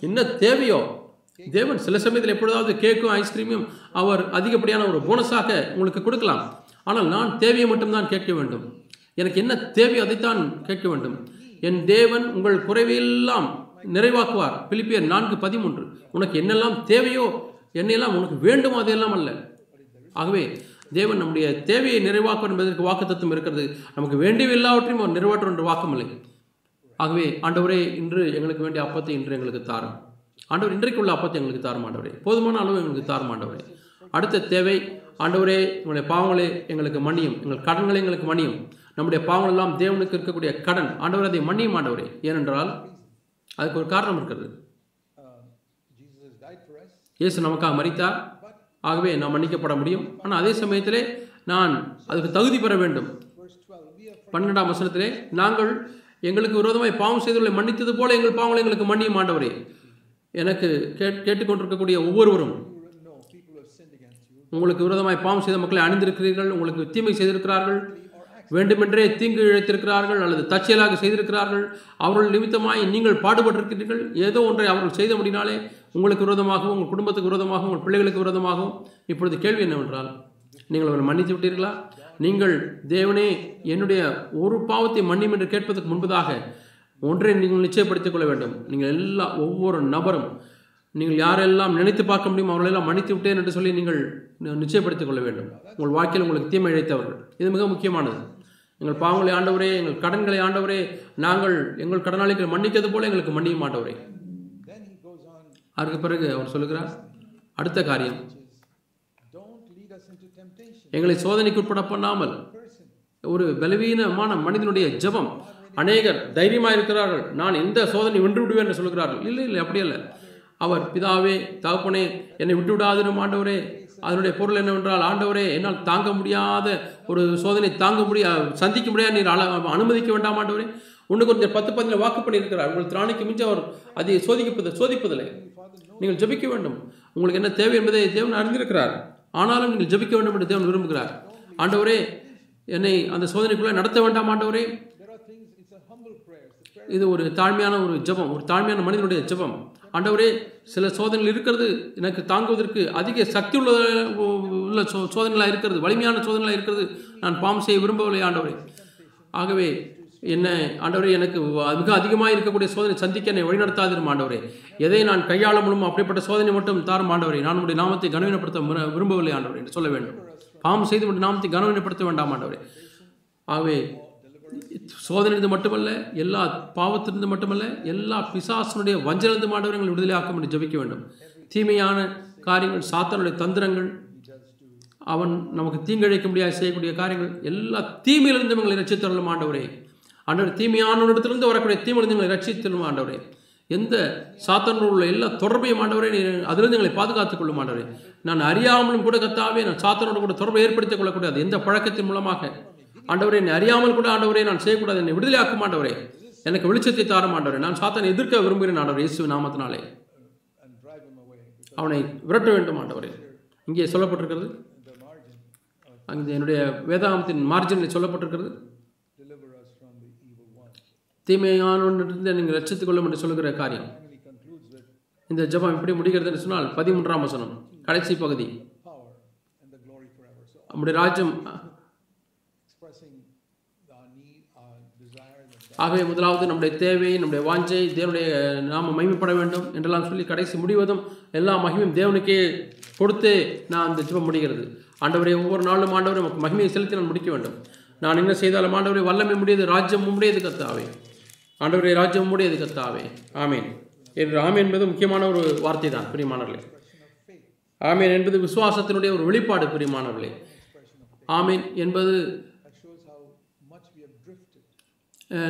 என்ன தேவையோ தேவன் சில சமயத்தில் எப்பொழுதாவது கேக்கும் ஐஸ்கிரீமும் அவர் அதிகப்படியான ஒரு போனஸாக உங்களுக்கு கொடுக்கலாம். ஆனால் நான் தேவையை மட்டும்தான் கேட்க வேண்டும். எனக்கு என்ன தேவையோ அதைத்தான் கேட்க வேண்டும். என் தேவன் உங்கள் குறைவையெல்லாம் நிறைவாக்குவார். பிலிப்பியர் நான்கு பதிமூன்று. உனக்கு என்னெல்லாம் தேவையோ என்னையெல்லாம் உனக்கு வேண்டுமோ அதையெல்லாம் அல்ல. ஆகவே தேவன் நம்முடைய தேவையை நிறைவாக்கும் என்பதற்கு வாக்குத்தத்தம் இருக்கிறது. நமக்கு வேண்டிய எல்லாவற்றையும் அவர் நிறைவேற்றும் என்று வாக்கமில்லை ஆகவே ஆண்டவரே இன்று எங்களுக்கு வேண்டிய அப்பத்தை இன்று எங்களுக்கு தாரும். ஆண்டவர் இன்றைக்கு உள்ள அப்பத்தை எங்களுக்கு தாரும் ஆண்டவரே. போதுமான அளவு எங்களுக்கு தாரும் ஆண்டவரே. அடுத்த தேவை ஆண்டவரே உங்களுடைய பாவங்களே எங்களுக்கு மன்னியும். எங்கள் கடன்களை எங்களுக்கு மன்னியும். நம்முடைய பாவங்கள் எல்லாம் தேவனுக்கு இருக்கக்கூடிய கடன் ஆண்டவர் அதை மன்னியும் ஆண்டவரே. ஏனென்றால் அதுக்கு ஒரு காரணம் இருக்கிறது. Uh, இயேசு நமக்காக மரித்தார். ஆகவே நாம் மன்னிக்கப்பட முடியும். ஆனால் அதே சமயத்திலே நான் அதுக்கு தகுதி பெற வேண்டும். Verse 12, we are பன்னெண்டாம் வசனத்திலே நாங்கள் எங்களுக்கு விரோதமாய் பாவம் செய்துள்ள மன்னித்தது போல எங்கள் பாவங்களை எங்களுக்கு மன்னியும் ஆண்டவரே. எனக்கு கேட் கேட்டுக்கொண்டிருக்கக்கூடிய ஒவ்வொருவரும் உங்களுக்கு விரோதமாய் பாவம் செய்த மக்களை அணிந்திருக்கிறீர்கள் உங்களுக்கு தீமை செய்திருக்கிறார்கள். வேண்டுமென்றே தீங்கு இழைத்திருக்கிறார்கள் அல்லது தற்செயலாக செய்திருக்கிறார்கள். அவர்கள் நிமித்தமாய் நீங்கள் பாடுபட்டிருக்கிறீர்கள். ஏதோ ஒன்றை அவர்கள் செய்த முடியினாலே உங்களுக்கு விரோதமாகவும் உங்கள் குடும்பத்துக்கு விரோதமாகவும் உங்கள் பிள்ளைகளுக்கு விரோதமாகவும் இப்பொழுது கேள்வி என்னவென்றால் நீங்கள் அவரை மன்னித்து விட்டீர்களா? நீங்கள் தேவனே என்னுடைய ஒரு பாவத்தை மன்னியும் என்று கேட்பதற்கு முன்பதாக ஒன்றை நீங்கள் நிச்சயப்படுத்திக் கொள்ள வேண்டும். நீங்கள் எல்லா ஒவ்வொரு நபரும் நீங்கள் யாரெல்லாம் நினைத்து பார்க்க முடியும் அவர்களெல்லாம் மன்னித்து விட்டேன் என்று சொல்லி நீங்கள் நிச்சயப்படுத்திக் கொள்ள வேண்டும். உங்கள் வாழ்க்கையில் உங்களுக்கு தீமை இழைத்தவர்கள். இது மிக முக்கியமானது. எங்கள் பாவங்களை ஆண்டவரே எங்கள் கடன்களை ஆண்டவரே நாங்கள் எங்கள் கடனாளிகளை மன்னிக்கிறது போல எங்களுக்கு மன்னியும் மாட்டவரே then அதற்கு பிறகு அவர் சொல்லுகிறார் அடுத்த காரியம். எங்களை சோதனைக்கு உட்பட பண்ணாமல் ஒரு பலவீனமான மனிதனுடைய ஜெபம் அநேகர் தைரியமாக இருக்கிறார்கள் நான் எந்த சோதனை வென்று விடுவேன் என்று சொல்கிறார்கள் இல்லை இல்லை அப்படி இல்லை அவர் பிதாவே தகப்பனே என்னை விட்டு விடாதிரும் ஆண்டவரே. அதனுடைய பொருள் என்னவென்றால் ஆண்டவரே என்னால் தாங்க முடியாத ஒரு சோதனை தாங்க முடியா சந்திக்க முடியாது நீர் அள- அனுமதிக்க வேண்டாம் ஆண்டவரே. ஒன்று கொஞ்சம் பத்து பதினில் வாக்கு பண்ணியிருக்கிறார். உங்கள் திராணிக்கு மிஞ்சி அவர் அதை சோதிக்கப்பது சோதிப்பதில்லை. நீங்கள் ஜெபிக்க வேண்டும். உங்களுக்கு என்ன தேவை என்பதை தேவன் அறிந்திருக்கிறார். ஆனாலும் நீங்கள் ஜெபிக்க வேண்டும் என்று தேவன் விரும்புகிறார். ஆண்டவரே என்னை அந்த சோதனைக்குள்ளே நடத்த வேண்டாம் ஆண்டவரே. இது ஒரு தாழ்மையான ஒரு ஜெபம் ஒரு தாழ்மையான மனிதனுடைய ஜெபம். ஆண்டவரே சில சோதனைகள் இருக்கிறது. எனக்கு தாங்குவதற்கு அதிக சக்தி உள்ள உள்ள சோ சோதனைகளாக இருக்கிறது. வலிமையான சோதனைகளாக இருக்கிறது. நான் பாவம் செய்ய விரும்பவில்லை ஆண்டவரே. ஆகவே என்ன ஆண்டவரே எனக்கு மிக அதிகமாக இருக்கக்கூடிய சோதனை சந்திக்க என்னை வழிநடத்தாதிரும் ஆண்டவரே. எதை நான் கையாள முடியும் அப்படிப்பட்ட சோதனை மட்டும் தாரும் ஆண்டவரே. நான் உடைய நாமத்தை கனவீனப்படுத்த விரும்பவில்லை ஆண்டவரே என்று சொல்ல வேண்டும். பாம் செய்து உடைய நாமத்தை கனவீனப்படுத்த வேண்டாம் ஆண்டவரே. ஆகவே சோதனையிலிருந்து மட்டுமல்ல எல்லா பாவத்திலிருந்து மட்டுமல்ல எல்லா பிசாசனுடைய வஞ்சனிலிருந்து மாண்டவர் எங்களை விடுதலையாக்கும் என்று ஜபிக்க வேண்டும். தீமையான காரியங்கள் சாத்தனுடைய தந்திரங்கள் அவன் நமக்கு தீங்கிழைக்க முடியாது செய்யக்கூடிய காரியங்கள் எல்லா தீமையிலிருந்து எங்களை ரட்சித்தருளும் ஆண்டவரே. ஆண்டவர் தீமையானவரிடத்திலிருந்து வரக்கூடிய தீமையிலிருந்து எங்களை ரட்சித்தருளும் ஆண்டவரே. எந்த சாத்தனோடு உள்ள எல்லா தொடர்பையும் ஆண்டவரே நீ அதிலிருந்து எங்களை பாதுகாத்துக் கொள்ளும் ஆண்டவரே. நான் அறியாமலும் கூட கத்தாவே நான் சாத்தனோடு கூட தொடர்பை ஏற்படுத்திக் கொள்ளக்கூடாது. எந்த பழக்கத்தின் மூலமாக ஆண்டவரே என்னை அறியாமல் கூட ஆண்டவரே நான் செய்யக்கூடாது. என்னை விடுதலையாக்கும் ஆண்டவரே. எனக்கு வெளிச்சத்தை தாரும் ஆண்டவரே. நான் சாத்தானை எதிர்க்க விரும்புகிறேன் ஆண்டவர் இயேசு நாமத்தினாலே. அவனை விரட்ட வேண்டும் ஆண்டவரே. இங்கே சொல்லப்பட்டிருக்கிறது. அங்கே என்னுடைய வேதாகமத்தின் மார்ஜினில் சொல்லப்பட்டிருக்கிறது. தீமையானவனிலிருந்து நீங்கள் ரட்சித்துக் கொள்ளும் என்று சொல்லுகிற காரியம். இந்த ஜெபம் எப்படி முடிகிறது என்று சொன்னால் பதிமூன்றாம் வசனம் கடைசி பகுதி. நம்முடைய ராஜ்யம் ஆகவே முதலாவது நம்முடைய தேவை நம்முடைய வாஞ்சை தேவனுடைய நாம மகிமைப்பட வேண்டும் என்றெல்லாம் சொல்லி கடைசி முடிவதும் எல்லா மகிமையும் தேவனுக்கே கொடுத்து நான் அந்த ஜிபம் முடிகிறது. ஆண்டவரே ஒவ்வொரு நாளும் ஆண்டவரை நமக்கு மகிமையை செலுத்தி நான் முடிக்க வேண்டும். நான் என்ன செய்தாலும் ஆண்டவரை வல்லமை முடியது ராஜ்யம் முடியது கத்தாவே ஆண்டவரை ராஜ்யம் முடியது கத்தாவே ஆமீன். என்று ஆமீன் என்பது முக்கியமான ஒரு வார்த்தை தான் பிரியமானவர்களே. ஆமீன் என்பது விசுவாசத்தினுடைய ஒரு வெளிப்பாடு பிரியமானவர்களே. ஆமீன் என்பது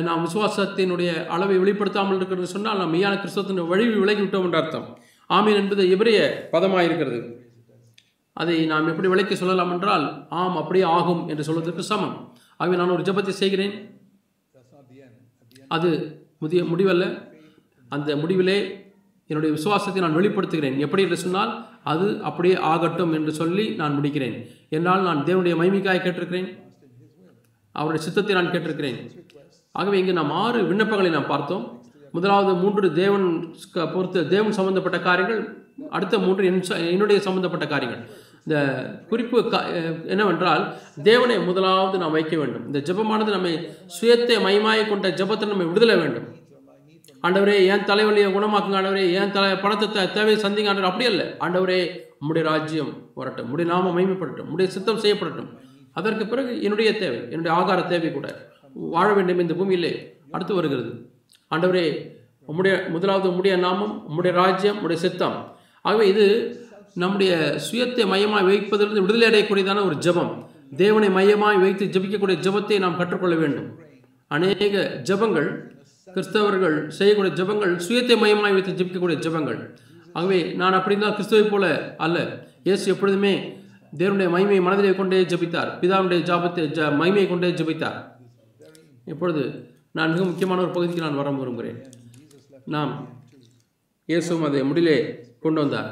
நாம் விசுவாசத்தினுடைய அளவை வெளிப்படுத்தாமல் இருக்கிறது சொன்னால் நாம் மெய்யான கிறிஸ்தவத்தின் வழி விலகி விட்டோம் என்ற அர்த்தம். ஆமீன் என்பது இவரைய பதமாக இருக்கிறது அதை நாம் எப்படி விளக்கி சொல்லலாம் என்றால் ஆம் அப்படியே ஆகும் என்று சொல்வதற்கு சமம். ஆகவே நான் ஒரு ஜெபத்தை செய்கிறேன். அது முதிய முடிவல்ல. அந்த முடிவிலே என்னுடைய விசுவாசத்தை நான் வெளிப்படுத்துகிறேன். எப்படி என்று சொன்னால் அது அப்படியே ஆகட்டும் என்று சொல்லி நான் முடிக்கிறேன். என்னால் நான் தேவனுடைய மைமிக்காய் கேட்டிருக்கிறேன். அவருடைய சித்தத்தை நான் கேட்டிருக்கிறேன். ஆகவே இங்கு நாம் ஆறு விண்ணப்பங்களை நாம் பார்த்தோம். முதலாவது மூன்று தேவன் க- பொறுத்த தேவன் சம்பந்தப்பட்ட காரியங்கள் அடுத்த மூன்று என் என்னுடைய சம்பந்தப்பட்ட காரியங்கள். இந்த குறிப்பு க- என்னவென்றால் தேவனை முதலாவது நாம் வைக்க வேண்டும். இந்த ஜெபமானது நம்மை சுயத்தை மையமாய் கொண்ட ஜெபத்தை நம்மை விடுதலை வேண்டும். ஆண்டவரே ஏன் தலைவலியை குணமாக்குங்க ஆண்டவரே ஏன் தலை பணத்தை தேவையை தேவை சந்திங்க ஆண்டவர். அப்படி இல்லை ஆண்டவரே உம்முடைய ராஜ்யம் வரட்டும். முடி நாம மகிமைப்படட்டும். முடி சித்தம் செய்யப்படட்டும். அதற்கு பிறகு என்னுடைய தேவை என்னுடைய ஆகார தேவை கூட. வாழ வேண்டும் இந்த பூமியிலே அடுத்து வருகிறது. ஆண்டவரே உம்முடைய முதலாவது உம்முடைய நாமம் உம்முடைய ராஜ்யம் உம்முடைய சித்தம். ஆகவே இது நம்முடைய சுயத்தை மையமாக வைப்பதிலிருந்து விடுதலை அடையக்கூடியதான ஒரு ஜெபம். தேவனை மையமாக வைத்து ஜெபிக்கக்கூடிய ஜெபத்தை நாம் கற்றுக்கொள்ள வேண்டும். அநேக ஜெபங்கள் கிறிஸ்தவர்கள் செய்யக்கூடிய ஜெபங்கள் சுயத்தை மையமாய் வைத்து ஜபிக்கக்கூடிய ஜெபங்கள். ஆகவே நான் அப்படி இருந்தால் கிறிஸ்துவை போல அல்ல. இயேசு எப்பொழுதுமே தேவனுடைய மகிமையை மனதிலே கொண்டே ஜபித்தார். பிதாவுடைய ஜாபத்தை ஜ மகிமையை கொண்டே ஜெபித்தார். இப்பொழுது நான் மிக முக்கியமான ஒரு பகுதிக்கு நான் வர விரும்புகிறேன். நாம் இயேசுவும் அதை முடிலே கொண்டு வந்தார்.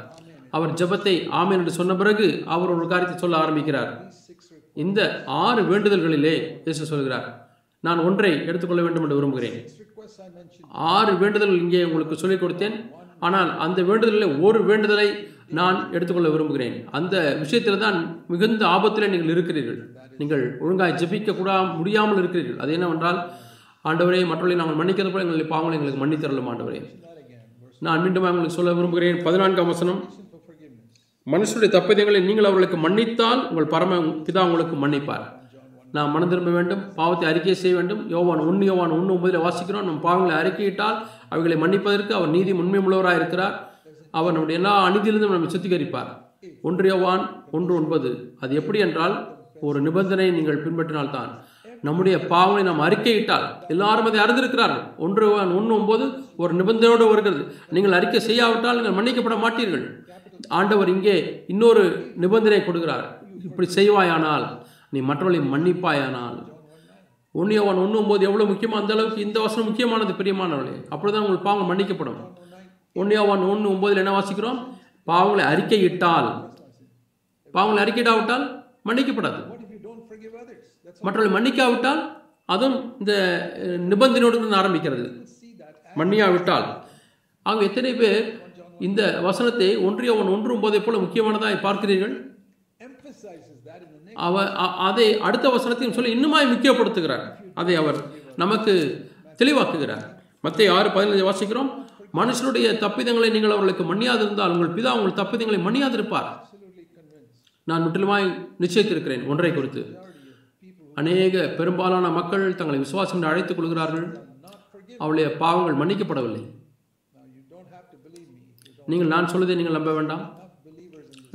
அவர் ஜெபத்தை ஆமென் என்று சொன்ன பிறகு அவர் ஒரு காரியத்தை சொல்ல ஆரம்பிக்கிறார். இந்த ஆறு வேண்டுதல்களிலே இயேசு சொல்கிறார் நான் ஒன்றை எடுத்துக்கொள்ள வேண்டும் என்று விரும்புகிறேன். ஆறு வேண்டுதல்கள் இங்கே உங்களுக்கு சொல்லிக் கொடுத்தேன். ஆனால் அந்த வேண்டுதலில் ஒரு வேண்டுதலை நான் எடுத்துக்கொள்ள விரும்புகிறேன். அந்த விஷயத்தில் தான் மிகுந்த ஆபத்தில் நீங்கள் இருக்கிறீர்கள். நீங்கள் ஒழுங்காய் ஜெபிக்க கூட முடியாமல் இருக்கிறீர்கள். அது என்னவென்றால் ஆண்டவரே மற்றவர்களை நாங்கள் மன்னிக்கிறது போல எங்களை பாவங்களை எங்களுக்கு மன்னித்தரலும் ஆண்டவரே. நான் மீண்டும் உங்களுக்கு சொல்ல விரும்புகிறேன் பதினான்காம் வசனம். மனுஷருடைய தப்பிதங்களை நீங்கள் அவர்களுக்கு மன்னித்தால் உங்கள் பரம பிதா உங்களுக்கு மன்னிப்பார். நாம் மனம் திரும்ப வேண்டும் பாவத்தை அறிக்கை செய்ய வேண்டும். யோவான் ஒன்று யோவான் ஒன்று ஒன்பதில் வாசிக்கிறோம் நம் பாவங்களை அறிக்கையிட்டால் அவைகளை மன்னிப்பதற்கு அவர் நீதி உண்மை உள்ளவராக இருக்கிறார். அவர் நம்முடைய எல்லா அநீதியிலிருந்தும் நம்மை சுத்திகரிப்பார். ஒன்று யோவான் ஒன்று ஒன்பது. அது எப்படி என்றால் ஒரு நிபந்தனை நீங்கள் பின்பற்றினால்தான் நம்முடைய பாவங்களை நாம் அறிக்கையிட்டால் எல்லாரும் அதை அறிந்திருக்கிறார்கள். ஒன்று ஒன்று ஒன்பது ஒரு நிபந்தனையோடு வருகிறது. நீங்கள் அறிக்கை செய்யாவிட்டால் நீங்கள் மன்னிக்கப்பட மாட்டீர்கள். ஆண்டவர் இங்கே இன்னொரு நிபந்தனை கொடுக்கிறார். இப்படி செய்வாயானால் நீ மற்றவர்களை மன்னிப்பாயானால். ஒன்னியவன் ஒன்றும் போது எவ்வளோ முக்கியமோ அந்த அளவுக்கு இந்த வசனம் முக்கியமானது பிரியமானவர்களே. அப்பொழுதுதான் உங்கள் பாவங்கள் மன்னிக்கப்படும். ஒன்னியவன் ஒன்று ஒன்பதில் என்ன வாசிக்கிறோம்? பாவங்களை அறிக்கையிட்டால். பாவங்களை அறிக்கையிடாவிட்டால் மன்னிக்கப்படாது. மற்றவர்களை மன்னிக்காவிட்டால் அதுவும் இந்த அஹ், நிபந்தனையோடு இருந்து ஆரம்பிக்கிறது. மன்னியாவிட்டால். ஆக எத்தனை பேர் இந்த வசனத்தை ஒன்றியவன் ஒன்று ஒன்பதை போல முக்கியமானதாய் பார்க்கிறீர்கள்? Emphasizes that in the next. அவ அ- அதை அடுத்த வசனத்தையும் சொல்லி இன்னுமாய் முக்கியப்படுத்துகிறார். அதை அவர் நமக்கு தெளிவாக்குகிறார். மத்திய ஆறு பதினைந்து வாசிக்கிறோம். மனுஷனுடைய தப்பிதங்களை நீங்கள் அவர்களுக்கு மன்னியாதிருந்தால் உங்கள் பிதா உங்கள் தப்பிதங்களை மன்னியாதிருப்பார். நான் முற்றிலுமாய் நிச்சயித்திருக்கிறேன் ஒன்றை குறித்து. அநேக பெரும்பாலான மக்கள் தங்களை விசுவாசம் என்று அழைத்துக் கொள்கிறார்கள். அவளுடைய பாவங்கள் மன்னிக்கப்படவில்லை. நீங்கள் நான் சொல்வதை நீங்கள் நம்ப வேண்டாம்.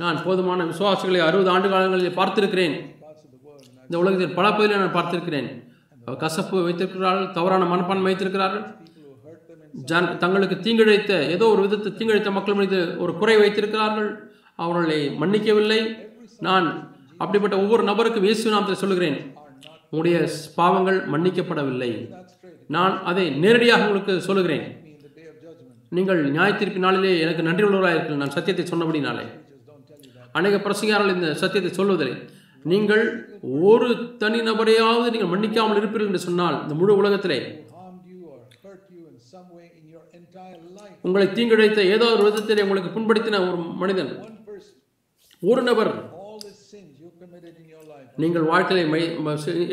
நான் போதுமான விசுவாசிகளை அறுபது ஆண்டு காலங்களில் பார்த்திருக்கிறேன். இந்த உலகத்தில் பல பகுதியில் நான் பார்த்திருக்கிறேன். கசப்பு வைத்திருக்கிறார்கள் தவறான மனப்பான்மை வைத்திருக்கிறார்கள். ஜன் தங்களுக்கு தீங்கிழைத்த ஏதோ ஒரு விதத்தை தீங்கிழைத்த மக்கள் மீது ஒரு குறை வைத்திருக்கிறார்கள். அவர்களை மன்னிக்கவில்லை. நான் அப்படிப்பட்ட ஒவ்வொரு நபருக்கும் இயேசு நாமத்தில் சொல்லுகிறேன். உங்களுடைய பாவங்கள் மன்னிக்கப்படவில்லை. நான் அதை நேரடியாக உங்களுக்கு சொல்லுகிறேன். நீங்கள் நியாயத்திற்கு நாளிலே எனக்கு நன்றி உள்ளவராக நான் சத்தியத்தை சொன்னபடினாலே. அநேக பிரசங்கியார்கள் இந்த சத்தியத்தை சொல்வதில்லை. நீங்கள் ஒரு தனி நபரையாவது நீங்கள் மன்னிக்காமல் இருப்பீர்கள் என்று சொன்னால் இந்த முழு உலகத்திலே உங்களை தீங்கிழைத்த ஏதோ ஒரு விதத்திலே உங்களுக்கு புண்படுத்தின ஒரு மனிதன் ஒரு நபர் நீங்கள் வாழ்க்கையை மை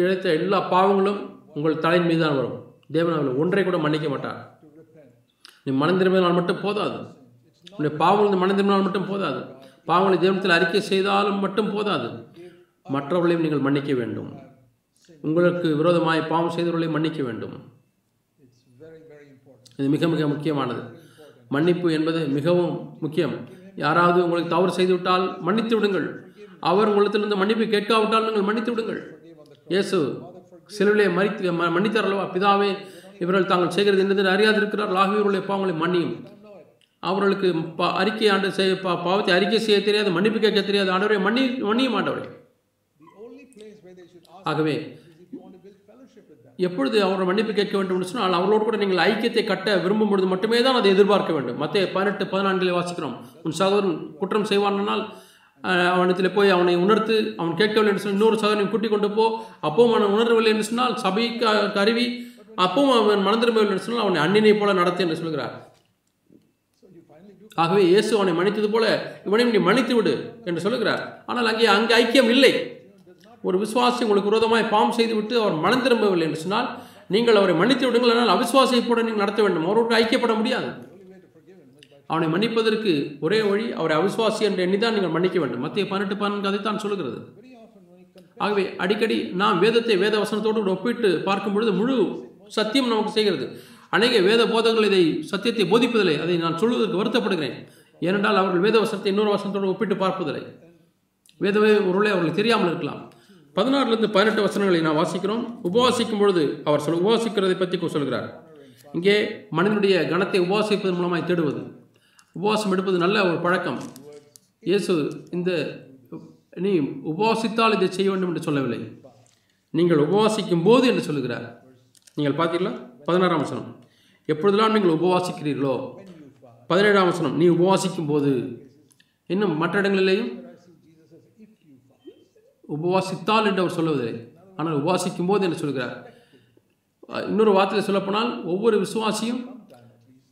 இழைத்த எல்லா பாவங்களும் உங்கள் தலையின் மீது தான் வரும். தேவன் அவர்களை ஒன்றை கூட மன்னிக்க மாட்டார். நீ மனம் திரும்பினால் மட்டும் போதாது. உன்னுடைய பாவங்கள் மனம் திரும்பினால் மட்டும் போதாது. பாவங்களை தேவனத்தில் அறிக்கை செய்தாலும் மட்டும் போதாது. மற்றவர்களையும் நீங்கள் மன்னிக்க வேண்டும். உங்களுக்கு விரோதமாய் பாவம் செய்தவர்களையும் மன்னிக்க வேண்டும். இது மிக மிக முக்கியமானது. மன்னிப்பு என்பது மிகவும் முக்கியம். யாராவது உங்களுக்கு தவறு செய்துவிட்டால் மன்னித்து விடுங்கள். அவர் உங்களிடத்திலிருந்து மன்னிப்பு கேட்காவிட்டால் நீங்கள் மன்னித்து விடுங்கள். இயேசு சிலுவிலே மறித்து ம- அல்லவா பிதாவே இவர்கள் தாங்கள் செய்கிறது என்னது அறியாதிருக்கிறார்கள் ஆகியோருடைய பாவங்களை மன்னியும். அவர்களுக்கு பா- அறிக்கை ஆண்டு செய்ய பா- பாவத்தை அறிக்கை செய்ய தெரியாது மன்னிப்பு கேட்க தெரியாது. ஆண்டவரை மன்னி மன்னியும் ஆண்டவரே. ஆகவே எப்பொழுது அவரை மன்னிப்பு கேட்க வேண்டும் என்று சொன்னால் அவர்களோடு கூட நீங்கள் ஐக்கியத்தை கட்ட விரும்பும் பொழுது மட்டுமே தான் அதை எதிர்பார்க்க வேண்டும். மற்ற பதினெட்டு பதினான்கிலே வாசிக்கிறோம். உன் சகோதரன் குற்றம் செய்வான்னால் அவனத்தில் போய் அவனை உணர்த்து அவன் கேட்கவில்லை என்று சொன்னால் இன்னொரு சகோதரனை கூட்டிக் கொண்டு போ. அப்பவும் அவன் உணரவில்லை என்று சொன்னால் சபைக்கு கருவி. அப்பவும் அவன் மனம் என்று சொன்னால் அவனை அண்ணினை போல நடத்து என்று சொல்கிறார். ஆகவே இயேசு அவனை மன்னித்தது போல இவனையும் நீ மன்னித்து விடு என்று சொல்லுகிறார் ஆனால் அங்கே அங்கே ஐக்கியம் இல்லை. ஒரு விசுவாசி உங்களுக்கு விரோதமாய் பாம் செய்து விட்டு அவர் மனம் திரும்பவில்லை என்று சொன்னால் நீங்கள் அவரை மன்னித்து விடுங்கள் ஆனால் அவிசுவாசியை போட நீங்கள் நடத்த வேண்டும். அவரோடு ஐக்கியப்பட முடியாது. அவனை மன்னிப்பதற்கு ஒரே வழி அவரை அவிசுவாசி என்று எண்ணிதான் நீங்கள் மன்னிக்க வேண்டும். மத்திய பதினெட்டு பதினான்கு அதைத்தான் சொல்லுகிறது. Very ஆகவே அடிக்கடி நாம் வேதத்தை வேத வசனத்தோடு ஒப்பிட்டு பார்க்கும் பொழுது முழு சத்தியம் நமக்கு செய்கிறது. அநேக வேத போதங்கள் இதை சத்தியத்தை போதிப்பதில்லை. அதை நான் சொல்வதற்கு வருத்தப்படுகிறேன். ஏனென்றால் அவர்கள் வேத வசனத்தை இன்னொரு வசனத்தோடு ஒப்பிட்டு பார்ப்பதில்லை. வேதவே உருளை அவர்களுக்கு தெரியாமல் இருக்கலாம். பதினாறுலேருந்து பதினெட்டு வசனங்களை நான் வாசிக்கிறோம். உபவாசிக்கும் பொழுது அவர் சொல் உபவாசிக்கிறதை பற்றி சொல்கிறார். இங்கே மனிதனுடைய கணத்தை உபவாசிப்பதன் மூலமாக தேடுவது. உபவாசம் எடுப்பது நல்ல ஒரு பழக்கம். இயேசு இந்த நீ உபவாசித்தால் இதை செய்ய வேண்டும் என்று சொல்லவில்லை. நீங்கள் உபவாசிக்கும் போது என்று சொல்லுகிறார். நீங்கள் பார்த்தீங்களா பதினாறாம் வசனம். எப்பொழுதெல்லாம் நீங்கள் உபவாசிக்கிறீர்களோ? பதினேழாம் வசனம். நீ உபவாசிக்கும் போது இன்னும் மற்ற இடங்களிலேயும்? உபவாசித்தால் என்று அவர் சொல்லுவதில்லை. ஆனால் உபவாசிக்கும் போது என்று சொல்கிறார் இன்னொரு வார்த்தையில் சொல்லப்போனால் ஒவ்வொரு விசுவாசியும்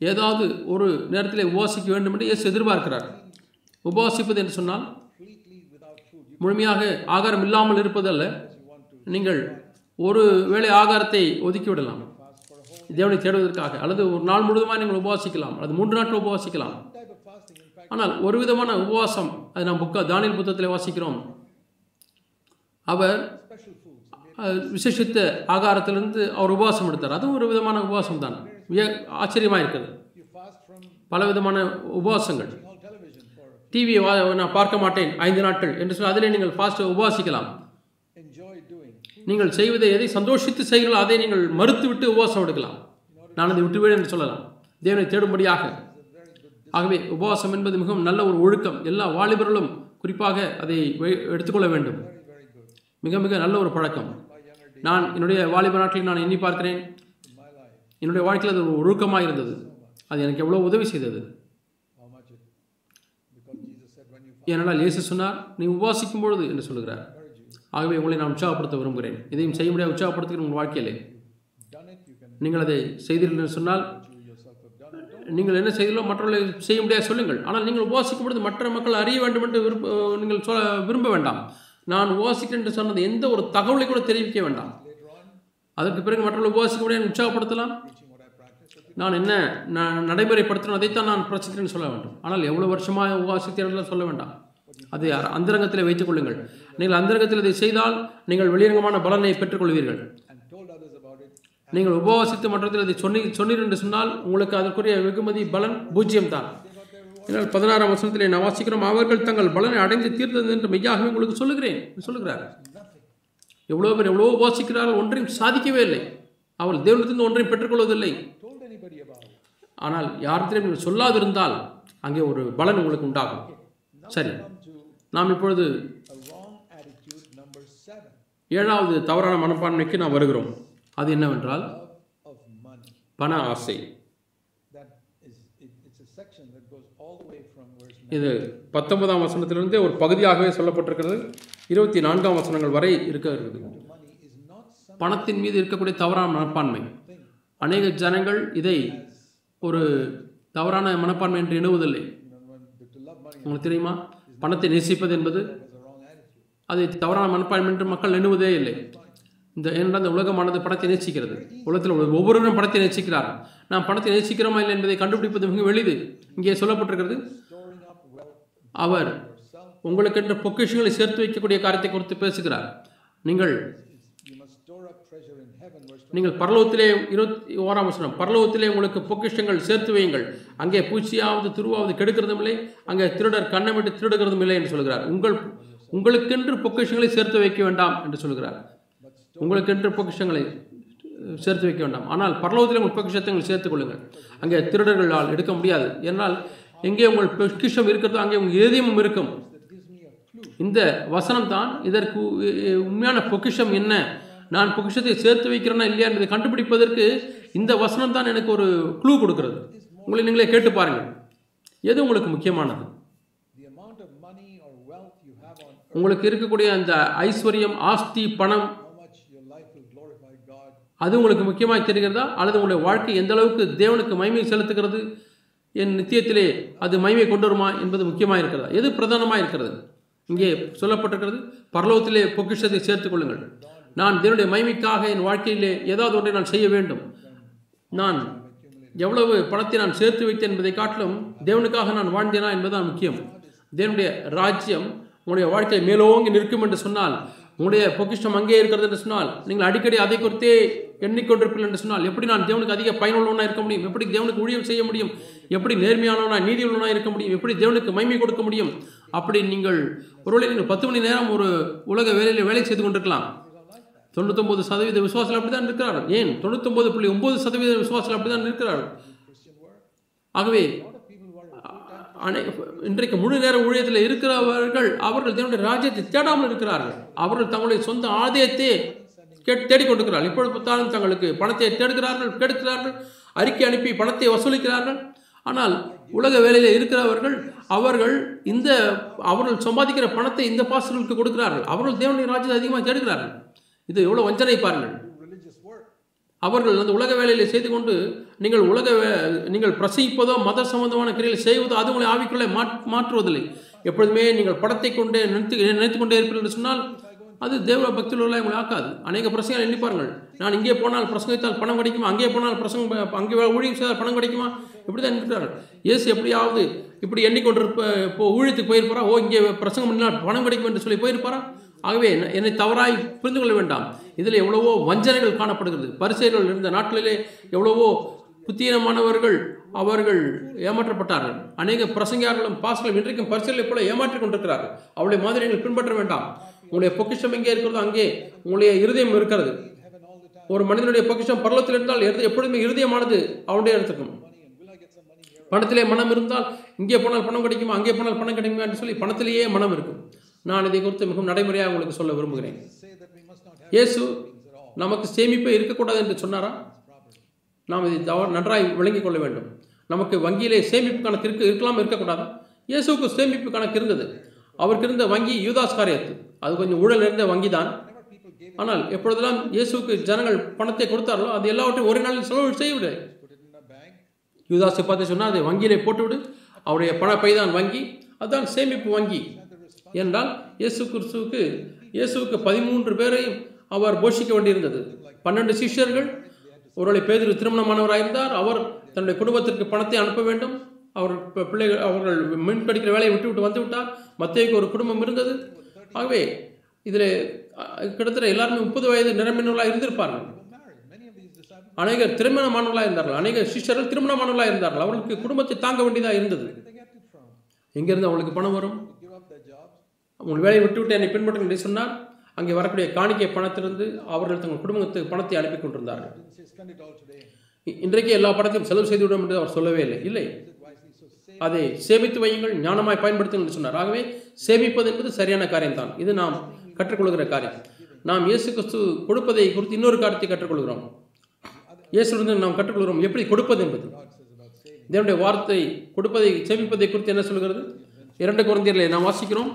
ஏதாவது ஒரு நேரத்தில் உபவாசிக்க வேண்டும் என்று இயேசு எதிர்பார்க்கிறார். உபவாசிப்பது என்று சொன்னால் முழுமையாக ஆகாரம் இல்லாமல் இருப்பதல்ல. நீங்கள் ஒரு வேளை ஆகாரத்தை ஒதுக்கி விடலாம் தேவனை தேடுவதற்காக அல்லது ஒரு நாள் முழுவதுமாக நீங்கள் உபவாசிக்கலாம் அல்லது மூன்று நாட்கள் உபவாசிக்கலாம். ஆனால் ஒரு விதமான உபவாசம் அது நாம் புக்க தானியல் புத்தகத்தில் வாசிக்கிறோம். அவர் விசேஷித்த ஆகாரத்திலிருந்து அவர் உபவாசம் எடுத்தார். அதுவும் ஒரு விதமான உபவாசம் தான் விய ஆச்சரியமாக இருக்குது பல விதமான உபவாசங்கள் டிவியை நான் பார்க்க மாட்டேன் ஐந்து நாட்கள் என்று சொல்லி அதிலே நீங்கள் ஃபாஸ்ட்டாக உபவாசிக்கலாம். நீங்கள் செய்வதை எதை சந்தோஷித்து செய்கிறீர்களோ அதை நீங்கள் மறுத்துவிட்டு உபவாசம் எடுக்கலாம். நான் அதை விட்டுவிடு என்று சொல்லலாம். தேவனை தேடும்படியாக. ஆகவே உபவாசம் என்பது மிகவும் நல்ல ஒரு ஒழுக்கம். எல்லா வாலிபர்களும் குறிப்பாக அதை எடுத்துக்கொள்ள வேண்டும். மிக மிக நல்ல ஒரு பழக்கம். நான் என்னுடைய வாலிப நாட்களில் நான் எண்ணி பார்க்கிறேன். என்னுடைய வாழ்க்கையில் அது ஒரு ஒழுக்கமாக இருந்தது. அது எனக்கு எவ்வளோ உதவி செய்தது. ஏனென்றால் இயேசு சொன்னார் நீ உபாசிக்கும் பொழுது என்று சொல்கிறார் ஆகவே உங்களை நான் உற்சாகப்படுத்த விரும்புகிறேன். இதையும் செய்ய முடியாது உற்சாகப்படுத்துகிற உங்கள் வாழ்க்கையிலே. நீங்கள் அதை செய்தீர்கள் என்று சொன்னால் நீங்கள் என்ன செய்தீர்களோ மற்றவர்களை செய்ய முடியாது சொல்லுங்கள். ஆனால் நீங்கள் உபாசிக்கும் பொழுது மற்ற மக்கள் அறிய வேண்டும் என்று விரும்ப நீங்கள் சொல்ல விரும்ப வேண்டாம். நான் உபாசிக்கிறேன் என்று சொன்னது எந்த ஒரு தகவலை கூட தெரிவிக்க வேண்டாம். அதற்கு பிறகு மற்றவர்கள் உபவாசிக்க முடியாது உற்சாகப்படுத்தலாம். நான் என்ன நான் நடைமுறைப்படுத்தணும் அதைத்தான் நான் பிரச்சனைன்னு சொல்ல வேண்டும். ஆனால் எவ்வளோ வருஷமாக உபவாசித்தீர்கள் சொல்ல வேண்டாம். அதை அந்தரங்கத்தில் வைத்துக் கொள்ளுங்கள். நீங்கள் அந்தரங்கத்தில் இதை செய்தால் நீங்கள் வெளியரங்கமான பலனை பெற்றுக்கொள்வீர்கள். நீங்கள் உபவாசித்து மற்றத்தில் அதை சொன்னி சொன்னீர் என்று சொன்னால் உங்களுக்கு அதற்குரிய வெகுமதி பலன் பூஜ்ஜியம் தான் இதனால் பதினாறாம் வருஷத்தில் நான் வாசிக்கிறோம் அவர்கள் தங்கள் பலனை அடைந்து தீர்த்தது என்று மெய்யாகவே உங்களுக்கு சொல்லுகிறேன் சொல்லுகிறார் எவ்வளோ பேர் எவ்வளோ உபாசிக்கிறார்கள் ஒன்றையும் சாதிக்கவே இல்லை. அவள் தேவனத்திலிருந்து ஒன்றையும் பெற்றுக்கொள்வதில்லை. ஆனால் யாரிடத்திலும் நீங்கள் சொல்லாதிருந்தால் அங்கே ஒரு பலன் உங்களுக்கு உண்டாகும். சரி நாம் இப்பொழுது ஏழாவது தவறான மனப்பான்மைக்கு நாம் வருகிறோம். அது என்னவென்றால் பண ஆசை. இது பத்தொன்பதாம் வசனத்திலிருந்தே ஒரு பகுதியாகவே சொல்லப்பட்டிருக்கிறது. இருபத்தி நான்காம் வசனங்கள் வரை இருக்கிறது. பணத்தின் மீது இருக்கக்கூடிய தவறான மனப்பான்மை. அநேக ஜனங்கள் இதை ஒரு தவறான மனப்பான்மை என்று எண்ணுவதில்லை. உங்களுக்கு தெரியுமா? பணத்தை நேசிப்பது என்பது அதை தவறான மனப்பான்மை என்று மக்கள் எண்ணுவதே இல்லை. இந்த ஏனென்றால் இந்த உலகமானது பணத்தை நேசிக்கிறது. உலகத்தில் உள்ள ஒவ்வொருவரும் பணத்தை நேசிக்கிறார்கள். நாம் பணத்தை நேசிக்கிறோமா இல்லை என்பதை கண்டுபிடிப்பது மிக எளிது. இங்கே சொல்லப்பட்டிருக்கிறது அவர் உங்களுக்கென்று பொக்கிஷங்களை சேர்த்து வைக்கக்கூடிய காரியத்தை குறித்து பேசுகிறார். நீங்கள் நீங்கள் பரலோகத்திலே இருபத்தி ஓராம் வசனம் பரலோகத்திலே உங்களுக்கு பொக்கிஷங்கள் சேர்த்து வையுங்கள். அங்கே பூச்சியாவது துருவாவது கெடுக்கிறதும் இல்லை. அங்கே திருடர் கண்ணமிட்டு திருடுகிறதும் இல்லை என்று சொல்கிறார். உங்கள் உங்களுக்கென்று பொக்கிஷங்களை சேர்த்து வைக்க வேண்டாம் என்று சொல்கிறார். உங்களுக்கென்று பொக்கிஷங்களை சேர்த்து வைக்க வேண்டாம். ஆனால் பரலோகத்தில் உங்கள் பொக்கிஷத்தை நீங்கள் சேர்த்துக் கொள்ளுங்கள். அங்கே திருடர்களால் எடுக்க முடியாது. என்னால் எங்கே உங்கள் பொக்கிஷம் இருக்கிறதோ அங்கே உங்கள் ஏதியமும் இருக்கும். இந்த வசனம் தான் இதற்கு உண்மையான பொக்கிஷம் என்ன? நான் பொக்கிஷத்தை சேர்த்து வைக்கிறேனா இல்லையா என்பதை கண்டுபிடிப்பதற்கு இந்த வசனம் தான் எனக்கு ஒரு க்ளூ கொடுக்கிறது. உங்களை நீங்களே கேட்டு பாருங்கள். எது உங்களுக்கு முக்கியமானது? உங்களுக்கு இருக்கக்கூடிய அந்த ஐஸ்வர்யம் ஆஸ்தி பணம் அது உங்களுக்கு முக்கியமாக தெரிகிறதா? அல்லது உங்களுடைய வாழ்க்கை எந்த அளவுக்கு தேவனுக்கு மகிமை செலுத்துகிறது? என் நித்தியத்திலே அது மகிமை கொண்டு வருமா என்பது முக்கியமாக இருக்கிறதா? எது பிரதானமாக இருக்கிறது? இங்கே சொல்லப்பட்டிருக்கிறது பரலோகத்திலே பொக்கிஷத்தை சேர்த்துக் கொள்ளுங்கள். நான் தேவனுடைய மகிமைக்காக என் வாழ்க்கையிலே ஏதாவது ஒன்றை நான் செய்ய வேண்டும். நான் எவ்வளவு பணத்தை நான் சேர்த்து வைத்தேன் என்பதை காட்டிலும் தேவனுக்காக நான் வாழ்ந்தேனா என்பதுதான் முக்கியம். தேவனுடைய ராஜ்யம் உங்களுடைய வாழ்க்கையை மேலோங்கி நிற்கும் என்று சொன்னால் உங்களுடைய பொக்கிஷம் அங்கே இருக்கிறது என்று சொன்னால் நீங்கள் அடிக்கடி அதை குறித்தே எண்ணிக்கொண்டிருப்பீர்கள் என்று சொன்னால் எப்படி நான் தேவனுக்கு அதிக பயனுள்ளவனாக இருக்க முடியும்? எப்படி தேவனுக்கு ஊழியம் செய்ய முடியும்? எப்படி நேர்மையானவனாக நீதியுள்ளவனாக இருக்க முடியும்? எப்படி தேவனுக்கு மைமை கொடுக்க முடியும்? அப்படி நீங்கள் ஒருவேளை நீங்கள் பத்து மணி நேரம் ஒரு உலக வேலையில் வேலை செய்து கொண்டிருக்கலாம். தொண்ணூத்தொம்பது சதவீத விசுவாசிகள் அப்படி தான் இருக்கிறார்கள். ஏன்? தொண்ணூத்தொம்பது புள்ளி ஒம்பது சதவீத விசுவாசத்தில் அப்படி தான் இருக்கிறார்கள். ஆகவே அனை இன்றைக்கு முழு நேர ஊழியத்தில் இருக்கிறவர்கள் அவர்கள் தன்னுடைய ராஜ்யத்தை தேடாமல் இருக்கிறார்கள். அவர்கள் தங்களுடைய சொந்த ஆதாயத்தை கேட் தேடிக்கொண்டிருக்கிறார்கள். இப்பொழுது பார்த்தாலும் தங்களுக்கு பணத்தை தேடுகிறார்கள் கெடுக்கிறார்கள் அறிக்கை அனுப்பி பணத்தை வசூலிக்கிறார்கள். ஆனால் உலக வேலையில் இருக்கிறவர்கள் அவர்கள் இந்த அவர்கள் சம்பாதிக்கிற பணத்தை இந்த பாஸ்டர்களுக்கு கொடுக்கிறார்கள். அவர்கள் தேவனுடைய ராஜ்யத்தை அதிகமாக தேடுகிறார்கள். இது எவ்வளோ வஞ்சனை பாருங்கள். அவர்கள் அந்த உலக வேலையில் செய்து கொண்டு நீங்கள் உலக வே- நீங்கள் பிரசவிப்பதோ மத சம்பந்தமான கிரியில் செய்வதோ அது உங்களை ஆவிக்குள்ளே மாற் மாற்றுவதில்லை. எப்பொழுதுமே நீங்கள் படத்தை கொண்டே நினைத்து நினைத்து கொண்டே இருப்பீர்கள் என்று சொன்னால் அது தேவ பக்தியில் உள்ள உங்களை ஆக்காது. அநேக பிரசங்களை எண்ணி பாருங்கள் நான் இங்கே போனால் பிரசங்கித்தால் பணம் கிடைக்குமா? அங்கே போனால் பிரசங்க அங்கே ஊழியம் செய்தால் பணம் கிடைக்குமா? இப்படி தான் இருக்கிறார்கள் இயேசு எப்படியாவது இப்படி எண்ணிக்கொண்டிருப்ப இப்போ ஊழியத்துக்கு போயிருப்பாரா? ஓ இங்கே பிரசங்கம் பண்ணினால் பணம் கிடைக்கும் என்று சொல்லி போயிருப்பாரா? ஆகவே என்ன- என்னை தவறாய் புரிந்து கொள்ள வேண்டாம். இதில் எவ்வளவோ வஞ்சனைகள் காணப்படுகிறது. பரிசெயர்கள் இருந்த நாட்களிலே எவ்வளவோ புத்தீனமானவர்கள் அவர்கள் ஏமாற்றப்பட்டார்கள். அநேக பிரசங்கியார்களும் பாசங்களும் இன்றைக்கும் பரிசெயலை போல ஏமாற்றிக் கொண்டிருக்கிறார்கள். அவளுடைய மாதிரி நீங்கள் பின்பற்ற வேண்டாம். உங்களுடைய பொக்கிஷம் எங்கே இருக்கிறதோ அங்கே உங்களுடைய இருதயம் இருக்கிறது. ஒரு மனிதனுடைய பொக்கிஷம் பரலத்தில் இருந்தால் எப்பொழுதுமே இருதயமானது அவனுடைய இடத்துக்கும் பணத்திலே மனம் இருந்தால் இங்கே போனால் பணம் கிடைக்குமா? அங்கே போனால் பணம் கிடைக்குமா என்று சொல்லி பணத்திலேயே மனம் இருக்கும். நான் இதை குறித்து மிகவும் நடைமுறையாக உங்களுக்கு சொல்ல விரும்புகிறேன். இயேசு நமக்கு சேமிப்பே இருக்கக்கூடாது என்று சொன்னாரா? நாம் இதை தவ நன்றாய் விளங்கிக் கொள்ள வேண்டும். நமக்கு வங்கியிலே சேமிப்பு கணக்கு இருக்க இருக்கலாம் இருக்கக்கூடாது? இயேசுவுக்கு சேமிப்பு கணக்கு இருந்தது. அவருக்கு இருந்த வங்கி யூதாஸ் காரியத்து. அது கொஞ்சம் ஊழல் இருந்த வங்கி தான் ஆனால் எப்பொழுதெல்லாம் இயேசுவுக்கு ஜனங்கள் பணத்தை கொடுத்தார்களோ அது எல்லாவற்றையும் ஒரு நாளில் செலவு செய்யவில்லை யூதாஸை பார்த்து சொன்னால் அதை வங்கியிலே போட்டுவிடு. அவருடைய பணப்பை தான் வங்கி. அதுதான் சேமிப்பு வங்கி. என்றால் இயேசு கிறிஸ்துவுக்கு இயேசுவுக்கு பதிமூன்று பேரையும் அவர் போஷிக்க வேண்டியிருந்தது. பன்னெண்டு சிஷ்யர்கள் ஒருவேளை பேதிரு திருமணமானவராயிருந்தார். அவர் தன்னுடைய குடும்பத்திற்கு பணத்தை அனுப்ப வேண்டும். அவர் பிள்ளைகள் அவர்கள் மீன் படிக்கிற வேலையை விட்டு விட்டு வந்து விட்டார். ஒரு குடும்பம் இருந்தது. ஆகவே இதில் கிட்டத்தட்ட எல்லாருமே முப்பது வயது நிரம்பினவர்களாக இருந்திருப்பார்கள். அநேகர் திருமணமானவர்களாக இருந்தார்கள். அநேக சிஷ்யர்கள் திருமணமானவர்களாக இருந்தார்கள். அவர்களுக்கு குடும்பத்தை தாங்க வேண்டியதாக இருந்தது. எங்கேருந்து அவங்களுக்கு பணம் வரும்? உங்கள் வேலையை விட்டுவிட்டு என்னை பின்பற்றுங்கள் என்று சொன்னால் அங்கே வரக்கூடிய காணிக்கை பணத்திலிருந்து அவர்கள் தங்கள் குடும்பத்துக்கு பணத்தை அனுப்பி கொண்டிருந்தார்கள். இன்றைக்கு எல்லா பணத்தையும் செலவு செய்து விடும் என்று அவர் சொல்லவே இல்லை. இல்லை. அதை சேமித்து வையுங்கள் ஞானமாய் பயன்படுத்துங்கள் என்று சொன்னார். ஆகவே சேமிப்பது என்பது சரியான காரியம்தான். இது நாம் கற்றுக்கொள்கிற காரியம். நாம் இயேசு கிறிஸ்து கொடுப்பதை குறித்து இன்னொரு காரியத்தை கற்றுக்கொள்கிறோம். இயேசுலிருந்து நாம் கற்றுக்கொள்கிறோம். எப்படி கொடுப்பது என்பது. தேவனுடைய வார்த்தை கொடுப்பதை சேமிப்பதை குறித்து என்ன சொல்கிறது? இரண்டு குழந்தையர்களை நாம் வாசிக்கிறோம்.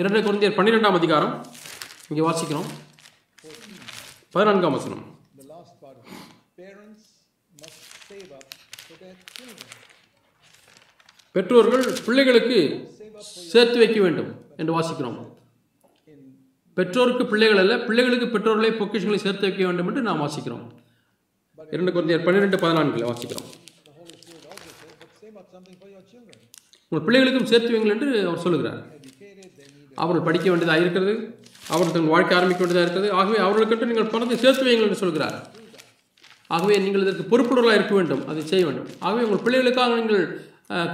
இரண்டு குழந்தையர் பன்னிரெண்டாம் அதிகாரம். இங்கே வாசிக்கிறோம். பதினான்காம் வசனம். பெற்றோர்கள் பிள்ளைகளுக்கு சேர்த்து வைக்க வேண்டும் என்று வாசிக்கிறோம். பெற்றோருக்கு பிள்ளைகள் அல்ல பிள்ளைகளுக்கு பெற்றோர்களை பொக்கிஷங்களை சேர்த்து வைக்க வேண்டும் என்று நாம் வாசிக்கிறோம். இரண்டு குழந்தையர் பன்னிரெண்டு பதினான்கில் வாசிக்கிறோம். உங்கள் பிள்ளைகளுக்கும் சேர்த்து வைங்கள் என்று அவர் சொல்லுகிறார். அவர்கள் படிக்க வேண்டியதாக இருக்கிறது? அவர்கள் தங்கள் வாழ்க்கை ஆரம்பிக்க வேண்டியதாக இருக்கிறது? ஆகவே அவர்களுக்கென்று நீங்கள் பணத்தை சேர்த்து வைங்கள் என்று சொல்கிறார். ஆகவே நீங்கள் இதற்கு பொறுப்புடலாக இருக்க வேண்டும். அதை செய்ய வேண்டும். ஆகவே உங்கள் பிள்ளைகளுக்காக நீங்கள்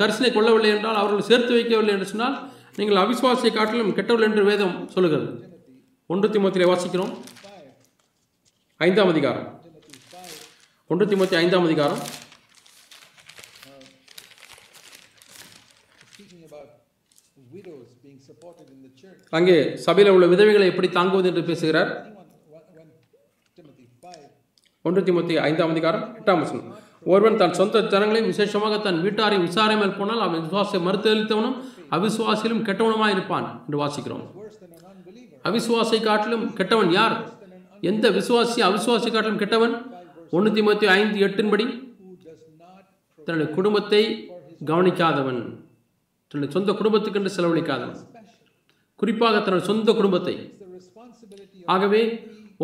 கரிசனை கொள்ளவில்லை என்றால் அவர்கள் சேர்த்து வைக்கவில்லை என்று சொன்னால் நீங்கள் அவிசுவாசியை காட்டிலும் கெட்டவில்லை என்று வேதம் சொல்லுகிறது. ஒன்று திமுத்திலே வாசிக்கிறோம். ஐந்தாம் அதிகாரம். ஒன்று திமுத்தி ஐந்தாம் அதிகாரம். அங்கே சபையில் உள்ள விதவைகளை எப்படி தாங்குவது என்று பேசுகிறார். ஒன்று திமுத்தி ஐந்தாம் அதிகாரம் எட்டாம் வசனம். ஒருவன் தன் சொந்த ஜனங்களையும் விசேஷமாக தன் வீட்டாரையும் விசாரிமல் போனால் அவன் விசுவாசை மறுத்தளித்தவனும் அவிசுவாசியிலும் கெட்டவனுமாய் இருப்பான் என்று வாசிக்கிறோம். அவிசுவாசை காட்டிலும் கெட்டவன் யார்? எந்த விசுவாசி அவிசுவாசி காட்டிலும் கெட்டவன்? ஒன்று முப்பத்தி ஐந்து எட்டின்படி தன்னுடைய குடும்பத்தை கவனிக்காதவன் தன்னுடைய சொந்த குடும்பத்துக்கென்று செலவழிக்காதவன். குறிப்பாக தன்னுடைய சொந்த குடும்பத்தை. ஆகவே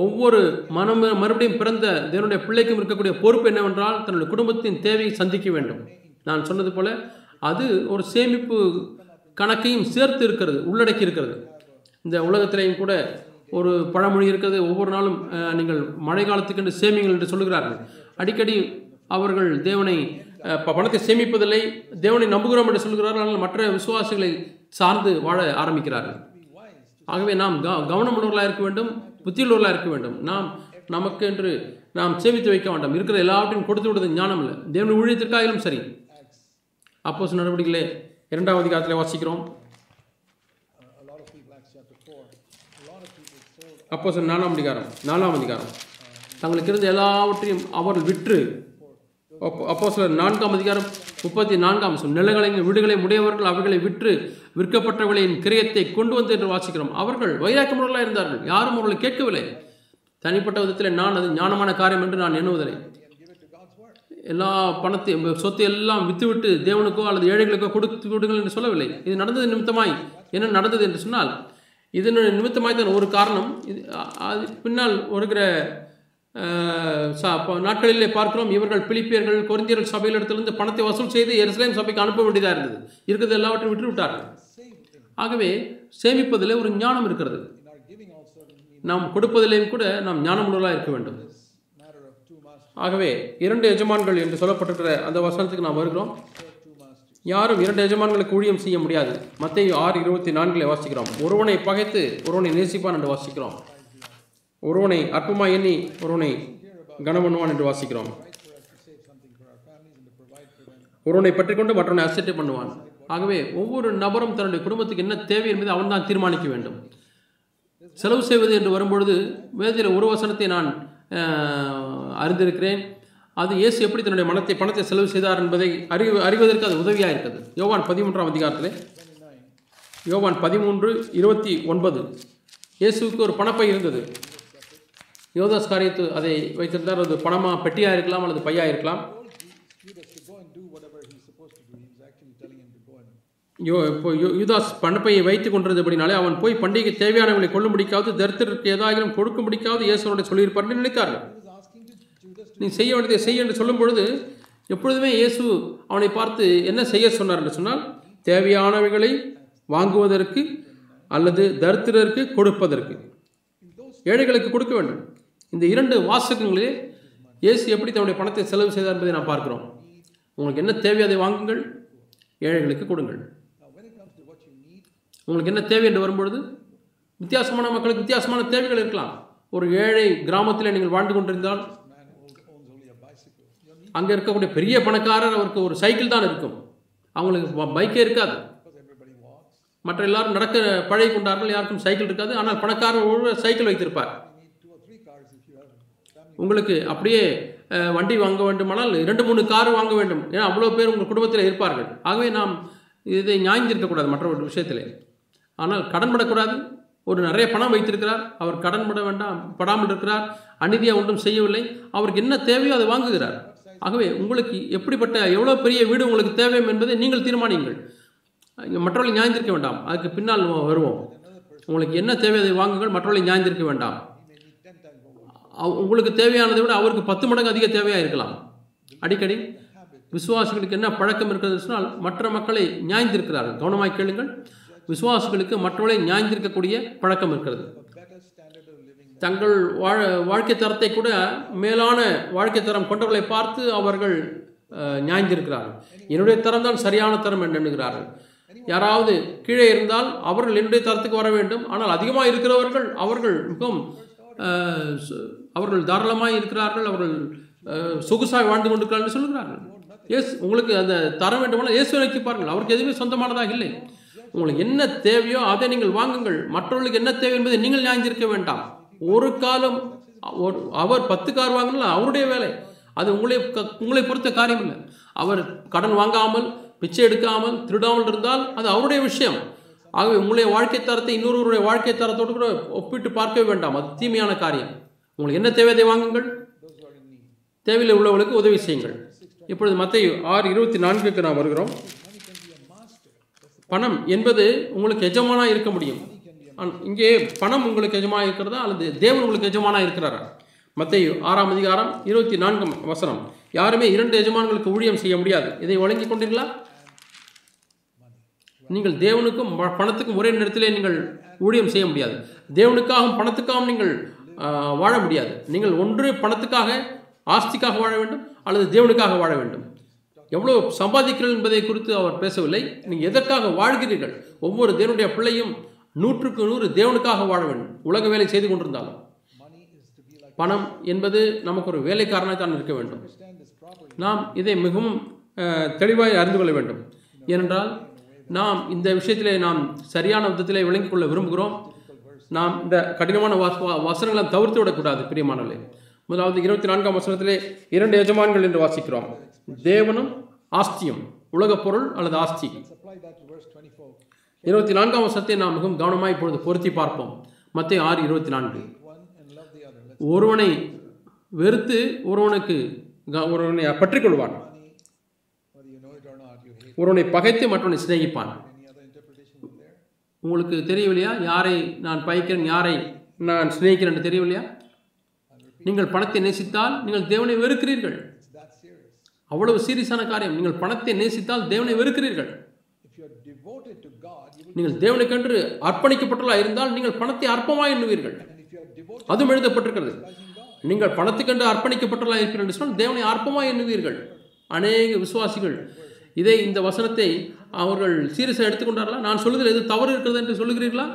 ஒவ்வொரு மனம் மறுபடியும் பிறந்த தேவனுடைய பிள்ளைக்கும் இருக்கக்கூடிய பொறுப்பு என்னவென்றால் தன்னுடைய குடும்பத்தின் தேவையை சந்திக்க வேண்டும். நான் சொன்னது போல அது ஒரு சேமிப்பு கணக்கையும் சேர்த்து இருக்கிறது உள்ளடக்கி இருக்கிறது. இந்த உலகத்திலையும் கூட ஒரு பழமொழி இருக்கிறது ஒவ்வொரு நாளும் நீங்கள் மழை காலத்துக்கென்று சேமிங்கள் என்று சொல்லுகிறார்கள். அடிக்கடி அவர்கள் தேவனை ப- பணத்தை சேமிப்பதில்லை தேவனை நம்புகிறோம் என்று சொல்கிறார்கள் ஆனால் மற்ற விசுவாசிகளை சார்ந்து வாழ ஆரம்பிக்கிறார்கள். ஆகவே நாம் க கவனமுள்ளவர்களாக இருக்க வேண்டும் புத்தியுள்ளவர்களாக இருக்க வேண்டும். நாம் நமக்கு என்று நாம் சேமித்து வைக்க வேண்டாம். இருக்கிற எல்லாவற்றையும் கொடுத்து விடுவது ஞானம் இல்லை. தேவனுடைய ஊழியத்திற்காகிலும் சரி. அப்போ நடவடிக்கைகளே இரண்டாவது காலத்தில் வாசிக்கிறோம். அப்போ அப்போ நாலாம் அதிகாரம் நாலாம் அதிகாரம். தங்களுக்கு இருந்த எல்லாவற்றையும் அவர்கள் விற்று அப்போ சில நான்காம் அதிகாரம் முப்பத்தி நான்காம் சொல் நிலங்களையும் வீடுகளை உடையவர்கள் அவர்களை விற்று விற்கப்பட்டவர்களின் கிரியத்தை கொண்டு வந்து என்று வாசிக்கிறோம். அவர்கள் வைராக்கியமுள்ளவர்களாக இருந்தார்கள் யாரும் அவர்களை கேட்கவில்லை. தனிப்பட்ட விதத்தில் நான் அது ஞானமான காரியம் என்று நான் எண்ணுவதில்லை. எல்லா பணத்தையும் சொத்தை எல்லாம் வித்துவிட்டு தேவனுக்கோ அல்லது ஏழைகளுக்கோ கொடுத்து விடுங்கள் என்று சொல்லவில்லை. இது நடந்தது நிமித்தமாய் என்ன நடந்தது என்று சொன்னால் இதனுடைய நிமித்தமாக தான் ஒரு காரணம். இது அது பின்னால் வருகிற சா நாட்களிலே பார்க்கிறோம் இவர்கள் பிலிப்பியர்கள் சபையில இடத்திலிருந்து பணத்தை வசூல் செய்து எருசலேம் சபைக்கு அனுப்ப வேண்டியதாக இருந்தது. இருக்கிறது எல்லாவற்றையும் விட்டு விட்டார்கள் ஆகவே சேமிப்பதில் ஒரு ஞானம் இருக்கிறது. நாம் கொடுப்பதிலேயும் கூட நாம் ஞானமுள்ளவர்களாக இருக்க வேண்டும். ஆகவே இரண்டு எஜமான்கள் என்று சொல்லப்பட்டிருக்கிற அந்த வசனத்துக்கு நாம் வருகிறோம். யாரும் இரண்டு எஜமான்களுக்கு ஊழியம் செய்ய முடியாது. மத்திய ஆறு இருபத்தி நான்கில் வாசிக்கிறோம். ஒருவனை பகைத்து ஒருவனை நேசிப்பான் என்று வாசிக்கிறோம். ஒருவனை அற்பமாய் எண்ணி ஒருவனை கனமண்ணுவான் என்று வாசிக்கிறோம். ஒருவனை பற்றிக்கொண்டு மற்றவனை அசட்டு பண்ணுவான். ஆகவே ஒவ்வொரு நபரும் தன்னுடைய குடும்பத்துக்கு என்ன தேவை என்பதை அவன் தான் தீர்மானிக்க வேண்டும். செலவு செய்வது என்று வரும்பொழுது வேதியில் ஒரு வசனத்தை நான் அறிந்திருக்கிறேன். அது இயேசு எப்படி தன்னுடைய மனத்தை பணத்தை செலவு செய்தார் என்பதை அறி அறிவதற்கு அது உதவியாக இருக்குது யோவான் பதிமூன்றாம் அதிகாரத்தில் யோவான் பதிமூன்று இருபத்தி ஒன்பது. இயேசுவுக்கு ஒரு பணப்பை இருந்தது. யோதாஸ் காரியத்து அதை வைத்திருந்தார். அது பணமாக பெட்டியாக இருக்கலாம் அல்லது பையாக இருக்கலாம். யோ இப்போ யு- யூதாஸ் பணப்பையை வைத்துக் கொண்டிருந்தபடினாலே அவன் போய் பண்டிகை தேவையானவங்களை கொள்ளும்படிக்காவது தரித்திரருக்கு ஏதாயிரம் கொடுக்கும்படிக்காவது இயேசுவோட சொல்லியிருப்பார் நினைத்தார்கள். நீ செய்ய வேண்டியதை செய்ய என்று சொல்லும் பொழுது எப்பொழுதுமே இயேசு அவனை பார்த்து என்ன செய்ய சொன்னார் என்று சொன்னால் தேவையானவைகளை வாங்குவதற்கு அல்லது தரித்திரருக்கு கொடுப்பதற்கு. ஏழைகளுக்கு கொடுக்க வேண்டும். இந்த இரண்டு வாசகங்களிலே இயேசு எப்படி தன்னுடைய பணத்தை செலவு செய்தார் என்பதை நாம் பார்க்கிறோம். உங்களுக்கு என்ன தேவை அதை வாங்குங்கள் ஏழைகளுக்கு கொடுங்கள். உங்களுக்கு என்ன தேவை? என்று வரும்பொழுது வித்தியாசமான மக்களுக்கு வித்தியாசமான தேவைகள் இருக்கலாம். ஒரு ஏழை கிராமத்தில் நீங்கள் வாழ்ந்து கொண்டிருந்தால் அங்கே இருக்கக்கூடிய பெரிய பணக்காரர் அவருக்கு ஒரு சைக்கிள் தான் இருக்கும். அவங்களுக்கு பைக்கே இருக்காது. மற்ற எல்லாரும் நடக்க பழகி கொண்டார்கள் யாருக்கும் சைக்கிள் இருக்காது. ஆனால் பணக்காரர் ஒரு சைக்கிள் வைத்திருப்பார். உங்களுக்கு அப்படியே வண்டி வாங்க வேண்டுமானால் இரண்டு மூணு கார் வாங்க வேண்டும். ஏன்னா அவ்வளோ பேர் உங்கள் குடும்பத்தில் இருப்பார்கள். ஆகவே நாம் இதை நியாயந்திருக்கக்கூடாது மற்ற ஒரு விஷயத்தில். ஆனால் கடன் படக்கூடாது. ஒரு நிறைய பணம் வைத்திருக்கிறார். அவர் கடன் பட வேண்டாம் படாமல் இருக்கிறார். அநீதியாக ஒன்றும் செய்யவில்லை. அவருக்கு என்ன தேவையோ அதை வாங்குகிறார். ஆகவே உங்களுக்கு எப்படிப்பட்ட எவ்வளோ பெரிய வீடு உங்களுக்கு தேவை என்பதை நீங்கள் தீர்மானியுங்கள். இங்கே மற்றவர்களை நியாயந்திருக்க வேண்டாம். அதுக்கு பின்னால் வருவோம். உங்களுக்கு என்ன தேவை அதை வாங்குங்கள் மற்றவர்களை நியாயந்திருக்க வேண்டாம். உங்களுக்கு தேவையானதை விட அவருக்கு பத்து மடங்கு அதிக தேவையாக இருக்கலாம். அடிக்கடி விசுவாசிகளுக்கு என்ன பழக்கம் இருக்கிறது சொன்னால் மற்ற மக்களை நியாயந்திருக்கிறார்கள். கவனமாக கேளுங்கள். விசுவாசிகளுக்கு மற்றவர்களை நியாயந்திருக்கக்கூடிய பழக்கம் இருக்கிறது. தங்கள் வாழ வாழ்க்கை தரத்தை கூட மேலான வாழ்க்கை தரம் கொண்டவர்களை பார்த்து அவர்கள் அஹ், என்னுடைய தரம் தான் சரியான தரம் என்று எண்ணுகிறார்கள். யாராவது கீழே இருந்தால் அவர்கள் என்னுடைய தரத்துக்கு வர வேண்டும். ஆனால் அதிகமாக இருக்கிறவர்கள் அவர்கள் மிகவும் அவர்கள் தாராளமாக இருக்கிறார்கள். அவர்கள் சொகுசாக வாழ்ந்து கொண்டிருக்கிறார்கள் என்று சொல்கிறார்கள். எஸ் உங்களுக்கு அந்த தரம் வேண்டுமானால் இயேசு நோக்கி பாருங்கள். அவருக்கு எதுவுமே சொந்தமானதாக இல்லை. உங்களுக்கு என்ன தேவையோ அதை நீங்கள் வாங்குங்கள். மற்றவர்களுக்கு என்ன தேவை என்பதை நீங்கள் நியாயந்திருக்க வேண்டாம். ஒரு காலம் அவர் பத்து கார் வாங்கினால் அவருடைய வேலை. அது உங்களை க- உங்களை பொறுத்த காரியம் இல்லை. அவர் கடன் வாங்காமல் பிச்சை எடுக்காமல் திருடாமல் இருந்தால் அது அவருடைய விஷயம். ஆகவே உங்களுடைய வாழ்க்கை தரத்தை இன்னொருவருடைய வாழ்க்கை தரத்தோடு கூட ஒப்பிட்டு பார்க்கவே வேண்டாம். அது தீமையான காரியம். உங்களுக்கு என்ன தேவை அதை வாங்குங்கள். தேவையில் உள்ளவர்களுக்கு உதவி செய்யுங்கள். இப்பொழுது மற்ற ஆறு இருபத்தி நான்குக்கு நாம் வருகிறோம். பணம் என்பது உங்களுக்கு எஜமானாக இருக்க முடியும். Money இங்கே பணம் உங்களுக்கு எஜமாக இருக்கிறதா அல்லது தேவன் உங்களுக்கு எஜமானா இருக்கிறாரா? மத்தேயு ஆறாம் அதிகாரம் இருபத்தி நான்காம் வசனம். யாருமே இரண்டு எஜமான்களுக்கு ஊழியம் செய்ய முடியாது. இதை வழங்கிக் கொண்டீர்களா? நீங்கள் தேவனுக்கும் பணத்துக்கும் ஒரே நேரத்திலே நீங்கள் ஊழியம் செய்ய முடியாது. தேவனுக்காகவும் பணத்துக்காகவும் நீங்கள் வாழ முடியாது. நீங்கள் ஒன்று பணத்துக்காக ஆஸ்திக்காக வாழ வேண்டும் அல்லது தேவனுக்காக வாழ வேண்டும். எவ்வளோ சம்பாதிக்கிறீர்கள் என்பதை குறித்து அவர் பேசவில்லை. நீங்கள் எதற்காக வாழ்கிறீர்கள்? ஒவ்வொரு தேவனுடைய பிள்ளையும் நூற்றுக்கு நூறு தேவனுக்காக வாழ வேண்டும் உலக வேலை செய்து கொண்டிருந்தாலும் பணம் என்பது நமக்கு ஒரு வேலைக்காரனாக தான் இருக்க வேண்டும். நாம் இதை மிகவும் தெளிவாக அறிந்து கொள்ள வேண்டும். ஏனென்றால் நாம் இந்த விஷயத்திலே நாம் சரியான விதத்திலே விளங்கிக் கொள்ள விரும்புகிறோம். நாம் இந்த கடினமான வாச வா- வசனங்களை தவிர்த்து விடக்கூடாது பிரியமானவர்களே. முதலாவது இருபத்தி நான்காம் வசனத்திலே இரண்டு எஜமான்கள் என்று வாசிக்கிறோம். தேவனும் ஆஸ்தியும் உலகப் பொருள் அல்லது ஆஸ்தி. இருபத்தி நான்காம் வசத்தை நாம் மிகவும் கவனமாக இப்பொழுது பொருத்தி பார்ப்போம். மத்திய ஆறு இருபத்தி நான்கு. ஒருவனை வெறுத்து ஒருவனுக்கு க- ஒருவனை பற்றிக்கொள்வான். ஒருவனை பகைத்து மற்றவனை சிநேகிப்பான். உங்களுக்கு தெரியவில்லையா? யாரை நான் பகைக்கிறேன் யாரை நான் சிநேகிக்கிறேன் என்று தெரியவில்லையா? நீங்கள் பணத்தை நேசித்தால் நீங்கள் தேவனை வெறுக்கிறீர்கள். அவ்வளவு சீரியஸான காரியம். நீங்கள் பணத்தை நேசித்தால் தேவனை வெறுக்கிறீர்கள். நீங்கள் தேவனுக்கென்று அர்ப்பணிக்கப்பட்டுள்ளா இருந்தால் நீங்கள் பணத்தை அற்பமாய் எண்ணுவீர்கள். அதுவும் எழுதப்பட்டிருக்கிறது. நீங்கள் பணத்துக்கென்று அர்ப்பணிக்கப்பட்டுள்ளா இருக்கிறீர்கள் என்று சொன்னால் தேவனை அற்பமாய் எண்ணுவீர்கள். அநேக விசுவாசிகள். இதை இந்த வசனத்தை அவர்கள் சீரியஸாக எடுத்துக்கொண்டார்களா? நான் சொல்லுகிற எது தவறு இருக்கிறது என்று சொல்லுகிறீர்களா?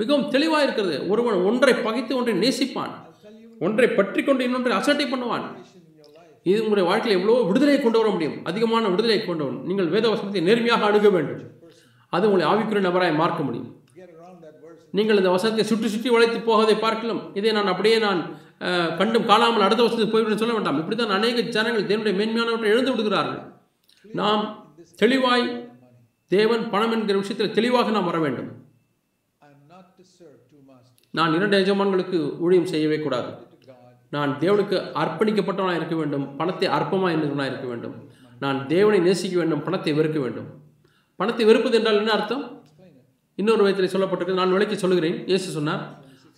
மிகவும் தெளிவாக இருக்கிறது. ஒருவன் ஒன்றை பகைத்து ஒன்றை நேசிப்பான். ஒன்றை பற்றி கொண்டு இன்னொன்றை அசட்டை பண்ணுவான். இது உங்களுடைய வாழ்க்கையில் எவ்வளோ விடுதலையை கொண்டு வர முடியும். அதிகமான விடுதலையை கொண்டு வரும். நீங்கள் வேத வசனத்தை நேர்மையாக அணுக வேண்டும். அது உங்களை ஆவிக்குரிய நபராய் மார்க்க முடியும். நீங்கள் இந்த வசனத்தை சுற்றி சுற்றி வளைத்து போவதை பார்க்கலாம். இதை நான் அப்படியே நான் கண்டும் காணாமல் அடுத்த வசனத்துக்கு போய்விட்டு சொல்ல வேண்டாம். இப்படி தான் அநேக ஜனங்கள் தேவனுடைய மேன்மையானவற்றை எழுந்து விடுகிறார்கள். நாம் தெளிவாய் தேவன் பணம் என்கிற விஷயத்தில் தெளிவாக நாம் வர வேண்டும். நான் இரண்டு எஜமான்களுக்கு ஊழியம் செய்யவே கூடாது. நான் தேவனுக்கு அர்ப்பணிக்கப்பட்டவனாக இருக்க வேண்டும். பணத்தை அற்பமாக எண்ணுகிறவனாக இருக்க வேண்டும். நான் தேவனை நேசிக்க வேண்டும். பணத்தை வெறுக்க வேண்டும். பணத்தை வெறுப்பது என்றால் என்ன அர்த்தம்? இன்னொரு விதத்தில் சொல்லப்பட்டிருக்கு நான் விளக்கி சொல்லுகிறேன். இயேசு சொன்னார்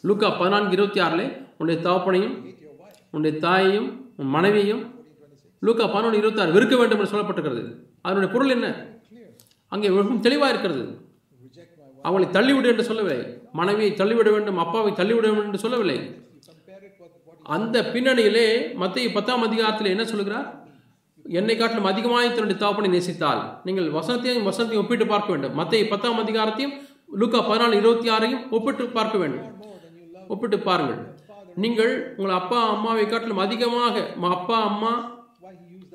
லூக்கா பதினான்கு இருபத்தி ஆறில் உன்னுடைய தகப்பனையும் உன்னுடைய தாயையும் உன் மனைவியையும் லூக்கா பதினொன்று இருபத்தாறு வெறுக்க வேண்டும் என்று சொல்லப்பட்டிருக்கிறது. அதனுடைய பொருள் என்ன? அங்கே மிகவும் தெளிவாக இருக்கிறது. அவளை தள்ளிவிடு என்று சொல்லவில்லை. மனைவியை தள்ளிவிட வேண்டும் அப்பாவை தள்ளிவிட வேண்டும் என்று சொல்லவில்லை. அந்த பின்னணியிலே மத்திய பத்தாம் அதிகாரத்தில் என்ன சொல்கிறார்? என்னை காட்டிலும் அதிகமாக தன்னுடைய தாப்பனை நேசித்தால் நீங்கள் வசனத்தையும் வசனத்தையும் ஒப்பிட்டு பார்க்க வேண்டும். மற்ற பத்தாம் அதிகாரத்தையும் லூக்கா பதினாலு இருபத்தி ஆறையும் ஒப்பிட்டு பார்க்க வேண்டும். ஒப்பிட்டு பாருங்கள். நீங்கள் உங்கள் அப்பா அம்மாவை காட்டிலும் அதிகமாக அப்பா அம்மா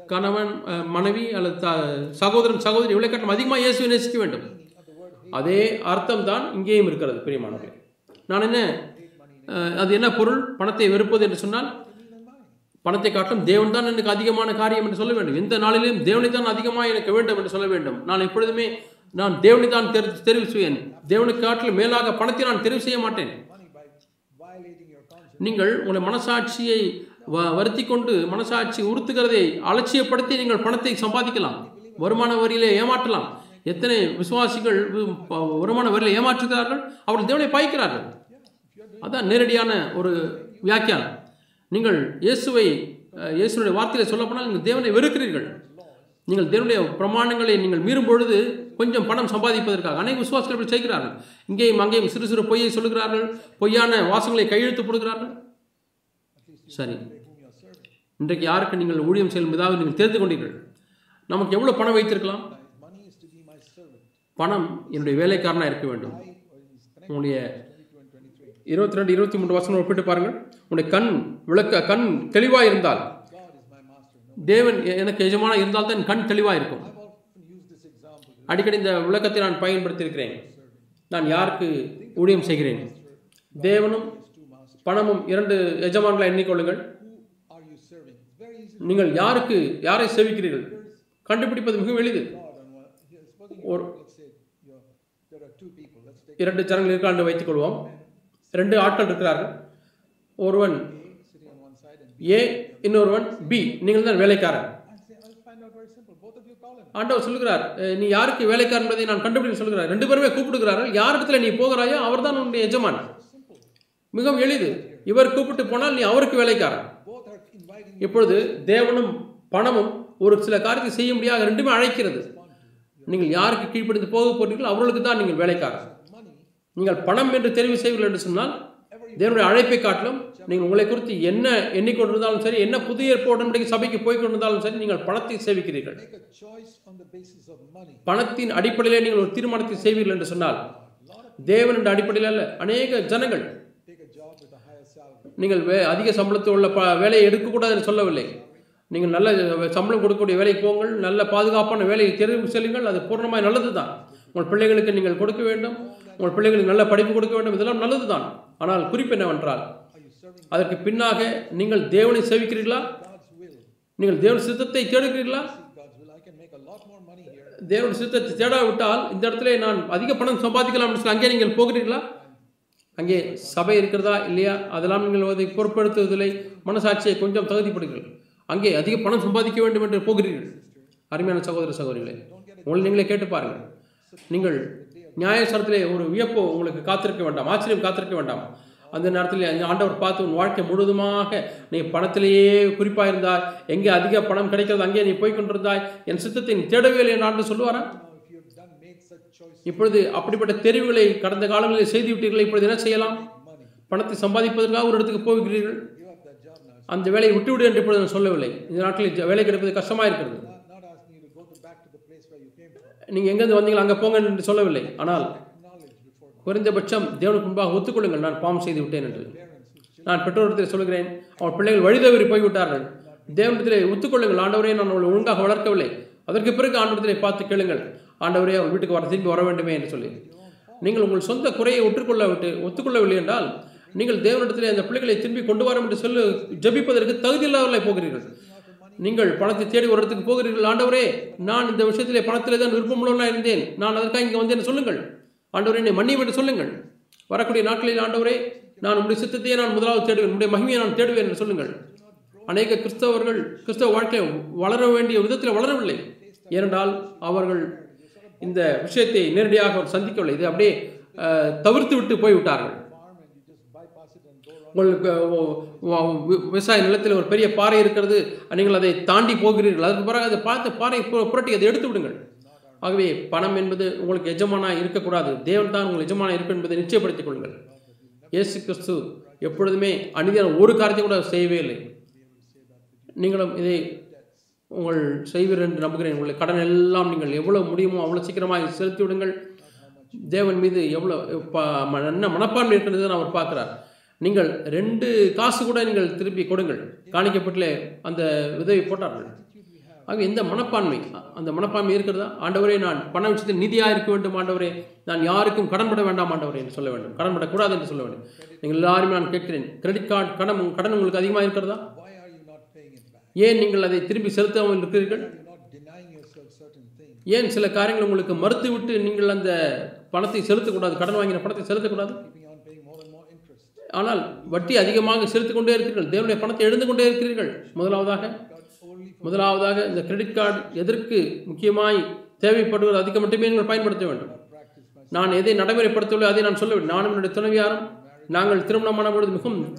கணவன் மனைவி அல்லது த- சகோதரன் சகோதரி இவளை காட்டிலும் அதிகமாக இயேசுவை நேசிக்க வேண்டும். அதே அர்த்தம் தான் இங்கேயும் இருக்கிறது பிரியமானவர்களே. நான் என்ன அது என்ன பொருள்? பணத்தை வெறுப்பது என்று சொன்னால் பணத்தை காட்டிலும் தேவன் தான் எனக்கு அதிகமான காரியம் என்று சொல்ல வேண்டும். எந்த நாளிலும் தேவனை தான் அதிகமாக எனக்கு வேண்டும் என்று சொல்ல வேண்டும். நான் எப்பொழுதுமே நான் தேவனை தான் தெரி- தெரிவு செய்வேன். தேவனுக்கு காட்டிலும் மேலாக பணத்தை நான் தெரிவு செய்ய மாட்டேன். நீங்கள் உங்களை மனசாட்சியை வ வருத்தி கொண்டு மனசாட்சி உறுத்துகிறதை அலட்சியப்படுத்தி நீங்கள் பணத்தை சம்பாதிக்கலாம். வருமான வரியிலே ஏமாற்றலாம். எத்தனை விசுவாசிகள் வருமான வரியில் ஏமாற்றுகிறார்கள்? அவர்கள் தேவனை பாய்க்கிறார்கள். அதான் நேரடியான ஒரு வியாக்கியானம். நீங்கள் இயேசுவை இயேசுடைய இயேசுனுடைய சொல்லப்போனால் நீங்கள் தேவனை வெறுக்கிறீர்கள். நீங்கள் தேவனுடைய பிரமாணங்களை நீங்கள் மீறும் பொழுது கொஞ்சம் பணம் சம்பாதிப்பதற்காக அநேக விசுவாசங்கள் இப்படி செய்கிறார்கள். இங்கேயும் அங்கேயும் சிறு சிறு பொய்யை சொல்லுகிறார்கள். பொய்யான வாசங்களை கையெழுத்து போடுகிறார்கள். சரி. இன்றைக்கு யாருக்கு நீங்கள் ஊழியம் செய்யும் ஏதாவது நீங்கள் தெரிந்து கொண்டீர்கள்? நமக்கு எவ்வளோ பணம் வைத்திருக்கலாம்? பணம் என்னுடைய வேலைக்காரனாக இருக்க வேண்டும். உங்களுடைய இருபத்தி ரெண்டு இருபத்தி மூன்று வசனம் ஒப்பிட்டு பாருங்கள். உன்னுடைய கண் விளக்க கண் தெளிவாக இருந்தால் தேவன் எனக்கு எஜமான இருந்தால் தான் கண் தெளிவாக இருக்கும். அடிக்கடி இந்த விளக்கத்தை நான் பயன்படுத்தியிருக்கிறேன். நான் யாருக்கு ஊழியம் செய்கிறேன்? தேவனும் பணமும் இரண்டு எஜமான்களை எண்ணிக்கொள்ளுங்கள். நீங்கள் யாருக்கு யாரை சேவிக்கிறீர்கள்? கண்டுபிடிப்பது மிகவும் எளிது. இரண்டு ஜனங்கள் இருக்காண்டு என்று வைத்துக் கொள்வோம் ரெண்டு ஆட்கள் இருக்கிறார்கள். ஒருவன் ஏ இன்னொருவன் பி நீங்கள் தான் வேலைக்காரன் ஆண்டவர் சொல்லுகிறார் நீ யாருக்கு வேலைக்காரன் என்பதை நான் கண்டுபிடிக்க சொல்கிறார் ரெண்டு பேருமே கூப்பிடுகிறார்கள் யார் இடத்துல நீ போகிறாயோ அவர்தான் உன்னுடைய எஜமான். மிகவும் எளிது. இவர் கூப்பிட்டு போனால் நீ அவருக்கு வேலைக்காரன். இப்பொழுது தேவனும் பணமும் ஒரு சில காரியத்தை செய்ய முடியாத ரெண்டுமே அழைக்கிறது. நீங்கள் யாருக்கு கீழ்ப்படிந்து போக போறீர்களோ அவர்களுக்கு தான் நீங்கள் வேலைக்காரன் நீங்கள் பணம் என்று தெரிவு செய்வீர்கள் என்று சொன்னால் தேவனுடைய அழைப்பை காட்டிலும் நீங்கள் உங்களை குறித்து என்ன எண்ணிக்கொண்டிருந்தாலும் சரி என்ன புதிய ஏற்பாடு சபைக்கு போய் கொண்டிருந்தாலும் சரி நீங்கள் பணத்தை சேவிக்கிறீர்கள். பணத்தின் அடிப்படையிலே நீங்கள் ஒரு தீர்மானத்தை செய்வீர்கள் என்று சொன்னால் தேவன் என்ற அடிப்படையில் அல்ல அநேக ஜனங்கள். நீங்கள் வே அதிக சம்பளத்தில் உள்ள ப வேலையை எடுக்கக்கூடாது என்று சொல்லவில்லை. நீங்கள் நல்ல சம்பளம் கொடுக்கக்கூடிய வேலைக்கு போங்கள் நல்ல பாதுகாப்பான வேலையை தெரிவு செல்லுங்கள் அது பூர்ணமாக நல்லது தான் உங்கள் பிள்ளைகளுக்கு நீங்கள் கொடுக்க வேண்டும். உங்கள் பிள்ளைகளுக்கு நல்ல படிப்பு கொடுக்க வேண்டும். இதெல்லாம் நல்லது தான் ஆனால் குறிப்பு என்னவென்றால் அதற்கு பின்னாக நீங்கள் தேவனை சேவிக்கிறீர்களா? நீங்கள் தேவன் சித்தத்தை தேடுகிறீர்களா? தேவன் சித்தத்தை தேடாவிட்டால் இந்த இடத்துல நான் அதிக பணம் சம்பாதிக்கலாம் சொல்லி அங்கே நீங்கள் போகிறீர்களா? அங்கே சபை இருக்கிறதா இல்லையா? அதெல்லாம் நீங்கள் அதை பொருட்படுத்துவதில்லை. மனசாட்சியை கொஞ்சம் தகுதிப்படுங்கள். அங்கே அதிக பணம் சம்பாதிக்க வேண்டும் என்று போகிறீர்கள். அருமையான சகோதர சகோதரிகளே உங்களை நீங்களே கேட்டு பாருங்கள். நீங்கள் நியாயசரத்திலே ஒரு வியப்போ உங்களுக்கு காத்திருக்க வேண்டாம் ஆச்சரியம் காத்திருக்க வேண்டாம். அந்த நேரத்தில் அந்த ஆண்டவர் பார்த்து உன் வாழ்க்கை முழுவதுமாக நீ பணத்திலேயே குறிப்பாக இருந்தாய் எங்கே அதிக பணம் கிடைக்கிறது அங்கே நீ போய் கொண்டிருந்தாய் என் சித்தத்தை நீ தேடவே இல்லை என்று ஆண்டு சொல்லுவாரா? இப்பொழுது அப்படிப்பட்ட தெரிவுகளை கடந்த காலங்களில் செய்து விட்டீர்கள் இப்பொழுது என்ன செய்யலாம்? பணத்தை சம்பாதிப்பதற்காக ஒரு இடத்துக்கு போகிறீர்கள். அந்த வேலையை விட்டுவிடு என்று இப்பொழுது நான் சொல்லவில்லை. இந்த நாட்டில் வேலை கிடைப்பது கஷ்டமாக இருக்கிறது நீங்கள் எங்கேருந்து வந்தீங்களோ அங்கே போங்க என்று சொல்லவில்லை. ஆனால் குறைந்தபட்சம் தேவனுக்கு முன்பாக ஒத்துக்கொள்ளுங்கள். நான் பாவம் செய்து விட்டேன் என்று. நான் பெற்றோரிடத்தில் சொல்கிறேன் அவன் பிள்ளைகள் வழிதவறி போய்விட்டார்கள். தேவனிடத்திலே ஒத்துக்கொள்ளுங்கள். ஆண்டவரே நான் அவளை ஒழுங்காக வளர்க்கவில்லை. அதற்கு பிறகு ஆண்டவரத்திலே பார்த்து கேளுங்கள். ஆண்டவரே அவன் வீட்டுக்கு வர திரும்பி வர வேண்டுமே என்று சொல்லி. நீங்கள் உங்கள் சொந்த குறையை ஒற்றுக்கொள்ள விட்டு ஒத்துக்கொள்ளவில்லை என்றால் நீங்கள் தேவனிடத்திலே அந்த பிள்ளைகளை திரும்பி கொண்டு வரும் என்று சொல்லி ஜெபிப்பதற்கு தகுதி இல்லாதவர்களை போகிறீர்கள். நீங்கள் பணத்தை தேடி ஒரு இடத்துக்கு போகிறீர்கள். ஆண்டவரே நான் இந்த விஷயத்திலே பணத்திலே தான் விருப்பமுள்ளவனாக இருந்தேன். நான் அதற்காக இங்கே வந்தேன் சொல்லுங்கள். ஆண்டவரே என்னை மன்னியும் என்று சொல்லுங்கள். வரக்கூடிய நாட்களில் ஆண்டவரே நான் உங்களுடைய சித்தத்தையே நான் முதலாவது தேடுவேன். உங்களுடைய மகிமையை நான் தேடுவேன் என்று சொல்லுங்கள். அநேக கிறிஸ்தவர்கள் கிறிஸ்தவ வாழ்க்கையை வளர வேண்டிய விதத்தில் வளரவில்லை. ஏனென்றால் அவர்கள் இந்த விஷயத்தை நேரடியாக அவர் சந்திக்கவில்லை. இது அப்படியே தவிர்த்து விட்டு போய்விட்டார்கள். உங்களுக்கு விவசாய நிலத்தில் ஒரு பெரிய பாறை இருக்கிறது நீங்கள் அதை தாண்டி போகிறீர்கள். அதுக்கு பிறகு அதை பார்த்து பாறை புரட்டி அதை எடுத்து விடுங்கள். ஆகவே பணம் என்பது உங்களுக்கு எஜமானாக இருக்கக்கூடாது. தேவன் தான் உங்கள் எஜமானாக இருக்கும் என்பதை நிச்சயப்படுத்திக் கொள்ளுங்கள். இயேசு கிறிஸ்து எப்பொழுதுமே அநீதியான ஒரு காரியத்தை கூட செய்யவே இல்லை. நீங்களும் இதை உங்கள் செய்வீர்கள் என்று நம்புகிறேன். உங்களை கடன் எல்லாம் நீங்கள் எவ்வளோ முடியுமோ அவ்வளோ சீக்கிரமாக செலுத்தி விடுங்கள். தேவன் மீது எவ்வளோ ம- என்ன மனப்பான்மை இருக்கிறது அவர் பார்க்குறார். நீங்கள் ரெண்டு காசு கூட நீங்கள் திருப்பி கொடுங்கள். காணிக்கப்பட்டிலே அந்த உதவி போட்டார்கள். ஆக இந்த மனப்பான்மை அந்த மனப்பான்மை இருக்கிறதா? ஆண்டவரே நான் பண விஷயத்தில் நிதியாக இருக்க வேண்டும் ஆண்டவரே. நான் யாருக்கும் கடன்பட வேண்டாம் ஆண்டவரே என்று சொல்ல வேண்டும். கடன்படக்கூடாது என்று சொல்ல வேண்டும். நீங்கள் எல்லாருமே நான் கேட்கிறேன். கிரெடிட் கார்டு கடன் கடன் உங்களுக்கு அதிகமாக இருக்கிறதா? ஏன் நீங்கள் அதை திரும்பி செலுத்தாமல் இருக்கிறீர்கள்? ஏன் சில காரியங்கள் உங்களுக்கு மறுத்து விட்டு நீங்கள் அந்த பணத்தை செலுத்தக்கூடாது? கடன் வாங்கின பணத்தை செலுத்தக்கூடாது? ஆனால் வட்டி அதிகமாக செலுத்திக் கொண்டே இருக்கிறீர்கள். தேவனுடைய பணத்தை எழுந்து கொண்டே இருக்கிறீர்கள். முதலாவதாக முதலாவதாக இந்த கிரெடிட் கார்டு எதற்கு முக்கியமாய் தேவைப்படுவது அதிகம் மட்டுமே நீங்கள் பயன்படுத்த வேண்டும். நான் எதை நடைமுறைப்படுத்தவில்லை அதை நான் சொல்ல நானும் என்னுடைய துணைவியாரும் நாங்கள் திருமணமான பொழுது மிகவும்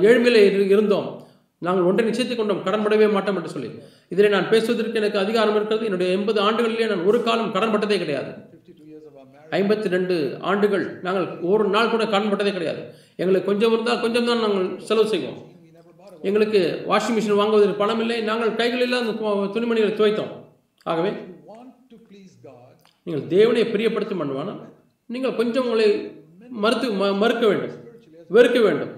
ஏழ்மையில் இரு- இருந்தோம். நாங்கள் ஒன்றை நிச்சயத்தை கொண்டோம். கடன்படவே மாட்டோம் என்று சொல்லி. இதில் நான் பேசுவதற்கு எனக்கு அதிகாரம் இருக்கிறது. என்னுடைய எண்பது ஆண்டுகளிலே நான் ஒரு காலம் கடன்பட்டதே கிடையாது. ஐம்பத்தி ரெண்டு ஆண்டுகள் நாங்கள் ஒரு நாள் கூட கடன்பட்டதே கிடையாது. எங்களுக்கு கொஞ்சம் இருந்தால் கொஞ்சம் தான் நாங்கள் செலவு செய்வோம். எங்களுக்கு வாஷிங் மிஷின் வாங்குவதற்கு பணம் இல்லை. நாங்கள் கைகளில் அந்த துணிமணிகளை துவைத்தோம். ஆகவே நீங்கள் தேவனை பிரியப்படுத்த பண்ணுவானா நீங்கள் கொஞ்சம் உங்களை மறுத்து ம- மறுக்க வேண்டும். வெறுக்க வேண்டும்.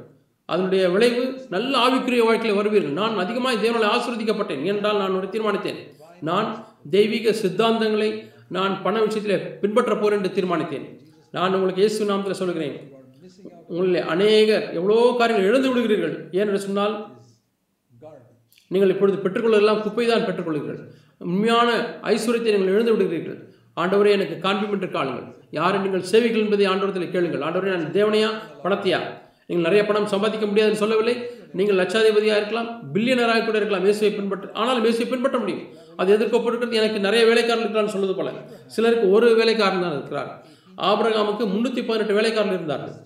அதனுடைய விளைவு நல்ல ஆவிக்குரிய வாழ்க்கையில் வருவீர்கள். நான் அதிகமாக தேவனால ஆசீர்வதிக்கப்பட்டேன் என்றால் நான் ஒரு தீர்மானித்தேன். நான் தெய்வீக சித்தாந்தங்களை நான் பண விஷயத்தில் பின்பற்றப் போறேன் என்று தீர்மானித்தேன். நான் உங்களுக்கு இயேசு நாமத்தில் சொல்கிறேன் உங்களில் அநேகர் எவ்வளோ காரியங்கள் இழந்து விடுகிறீர்கள். ஏனென்று சொன்னால் நீங்கள் இப்பொழுது பெற்றுக்கொள்ளலாம் குப்பை தான் பெற்றுக்கொள்கிறீர்கள். உண்மையான ஐஸ்வர்யத்தை நீங்கள் இழந்து விடுகிறீர்கள். ஆண்டவரே எனக்கு காண்பிம் காணுங்கள் யாரை நீங்கள் சேவைகள் என்பதை ஆண்டவரத்தில் கேளுங்கள். ஆண்டவரே நான் தேவனையா பணத்தையா? நீங்கள் நிறைய பணம் சம்பாதிக்க முடியாதுன்னு சொல்லவில்லை. நீங்கள் லட்சாதிபதியாக இருக்கலாம் பில்லியனராக கூட இருக்கலாம். இயேசுவை பின்பற்ற ஆனால் இயேசுவை பின்பற்ற முடியும். அது எதிர்க்கப்பட்டிருக்கிறது எனக்கு நிறைய வேலைக்காரர்கள் இருக்கிறான்னு சொல்வது போல. சிலருக்கு ஒரு வேலைக்காரன் தான் இருக்கிறார். ஆபரகாமுக்கு முன்னூற்றி பதினெட்டு வேலைக்காரர்கள் இருந்தார்கள்.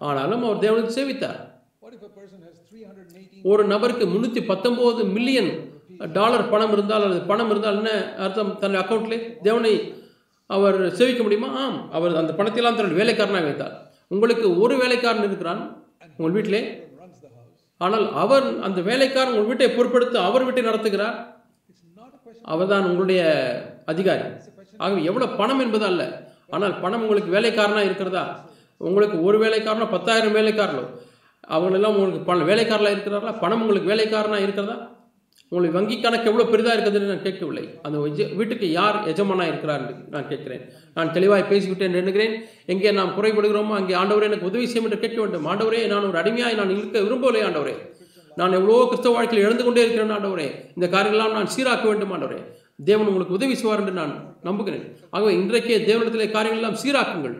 ஆனாலும் அவர் தேவனுக்கு சேவித்தார். What if a person has 318 ஒரு நபருக்கு முன்னூற்றி பத்தொம்போது மில்லியன் டாலர் பணம் இருந்தால் அல்லது பணம் இருந்தால் என்ன அர்த்தம்? தன் அக்கௌண்ட்லே தேவனை அவர் சேவிக்க முடியுமா? ஆம். அவர் அந்த பணத்தையெல்லாம் தன் வேலைக்காரனாக வைத்தார். உங்களுக்கு ஒரு வேலைக்காரன் இருக்கிறான் உங்கள் வீட்டிலே? ஆனால் அவர் அந்த வேலைக்காரன் உங்கள் வீட்டை பொறுப்படுத்தி அவர் வீட்டை நடத்துகிறார்? Question. அவர்தான் உங்களுடைய அதிகாரி. ஆகவே எவ்வளவு பணம் என்பது அல்ல. ஆனால் பணம் உங்களுக்கு வேலைக்காரனா இருக்கிறதா? உங்களுக்கு ஒரு வேலைக்காரனோ பத்தாயிரம் வேலைக்காரனோ அவங்களெல்லாம் உங்களுக்கு பணம் வேலைக்காரலா இருக்கிறாரா பணம் உங்களுக்கு வேலைக்காரனாக இருக்கிறதா? உங்களுக்கு வங்கி கணக்கு எவ்வளோ பெரிதாக இருக்குதுன்னு நான் கேட்கவில்லை. அந்த வீட்டுக்கு யார் எஜமானா இருக்கிறார் என்று நான் கேட்கிறேன். நான் தெளிவாக பேசிவிட்டேன் நினைக்கிறேன் எங்கே நாம் குறைபடுகிறோமோ அங்கே ஆண்டவரே எனக்கு உதவி செய்யும் என்று கேட்க வேண்டும். ஆண்டவரே நான் ஒரு அடிமையாக நான் இருக்க விரும்பவில்லை ஆண்டவரே. நான் எவ்வளோ கிறிஸ்தவ வாழ்க்கையில் எழுந்து கொண்டே இருக்கிறேன் ஆண்டவரே. இந்த காரியங்களெல்லாம் நான் சீராக்க வேண்டும் ஆண்டவரே. தேவன் உங்களுக்கு உதவி செய்வார் என்று நான் நம்புகிறேன். ஆகவே இன்றைக்கே தேவனத்திலே காரியங்கள் எல்லாம் சீராக்குங்கள்.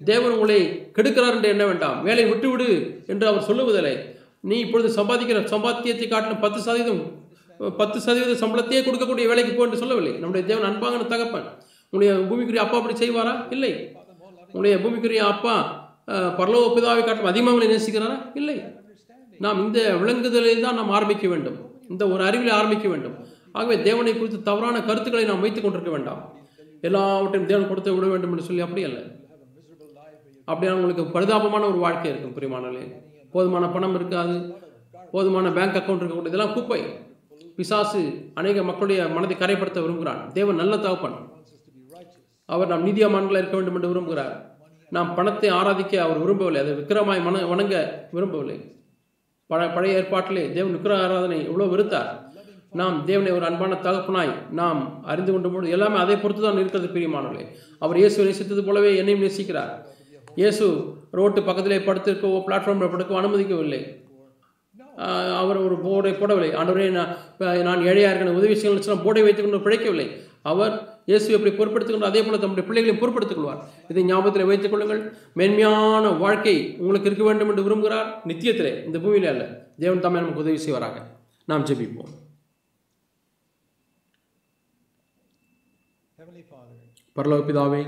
தேவன் உங்களை கெடுக்கிறார் என்று எண்ண வேண்டாம். வேலை விட்டுவிடு என்று அவர் சொல்லுவதில்லை. நீ இப்பொழுது சம்பாதிக்கிற சம்பாத்தியத்தை காட்டிலும் பத்து சதவீதம் பத்து சதவீத சம்பளத்தையே கொடுக்கக்கூடிய வேலைக்கு போ என்று சொல்லவில்லை. நம்முடைய தேவன் அன்பான தகப்பன். உங்களுடைய பூமிக்குரிய அப்பா அப்படி செய்வாரா? இல்லை. உங்களுடைய பூமிக்குரிய அப்பா பரலோ பரலோக பிதாவை காட்டும் அதிகமாக உங்களை நேசிக்கிறாரா? இல்லை. நாம் இந்த விளங்குதலில் தான் நாம் ஆரம்பிக்க வேண்டும். இந்த ஒரு அறிவில் ஆரம்பிக்க வேண்டும். ஆகவே தேவனை குறித்து தவறான கருத்துக்களை நாம் வைத்துக் கொண்டிருக்க வேண்டாம். எல்லாவற்றையும் தேவன் கொடுத்து விட வேண்டும் என்று சொல்லி அப்படி அல்ல. அப்படியே உங்களுக்கு பரிதாபமான ஒரு வாழ்க்கை இருக்கும் பிரியமானே போதுமான பணம் இருக்காது. போதுமான பேங்க் அக்கவுண்ட் இருக்கக்கூடிய இதெல்லாம் குப்பை. பிசாசு அநேக மக்களுடைய மனதை கரைப்படுத்த விரும்புகிறான். தேவன் நல்ல தகப்பன். அவர் நாம் நீதியமான்களாக இருக்க வேண்டும் என்று விரும்புகிறார். நாம் பணத்தை ஆராதிக்க அவர் விரும்பவில்லை. அதை விக்கிரமாய் மன வணங்க விரும்பவில்லை. பழ பழைய ஏற்பாட்டிலே தேவன் விக்கிர ஆராதனை இவ்வளோ வெறுத்தார். நாம் தேவனை ஒரு அன்பான தகப்பனாய் நாம் அறிந்து கொண்ட பொழுது எல்லாமே அதை பொறுத்து தான் இருக்கிறது பிரியமானவர்களே. அவர் இயேசுவை நேசித்தது போலவே என்னையும் நேசிக்கிறார். இயேசு ரோட்டு பக்கத்திலே படுத்திருக்கவோ பிளாட்ஃபார்மில் படுக்கவோ அனுமதிக்கவில்லை. அவர் ஒரு போர்டை போடவில்லை. ஆண்டவரே நான் நான் ஏழையாக இருக்கிற உதவி செய்யணும்னு சொன்னால் போர்டை வைத்துக்கொண்டு பிழைக்கவில்லை. அவர் இயேசு எப்படி கொண்டு அதே போல தம்முடைய பிள்ளைகளையும் பொறுப்படுத்திக் கொள்வார் இதை ஞாபகத்தில் வைத்துக் கொள்ளுங்கள். மேன்மையான வாழ்க்கை உங்களுக்கு இருக்க வேண்டும் என்று விரும்புகிறார். நித்தியத்திலே இந்த பூமியிலே அல்ல. தேவன் தாமே நமக்கு உதவி செய்வாராக. நாம் ஜெபிப்போம். Heavenly Father, பரலோக பிதாவே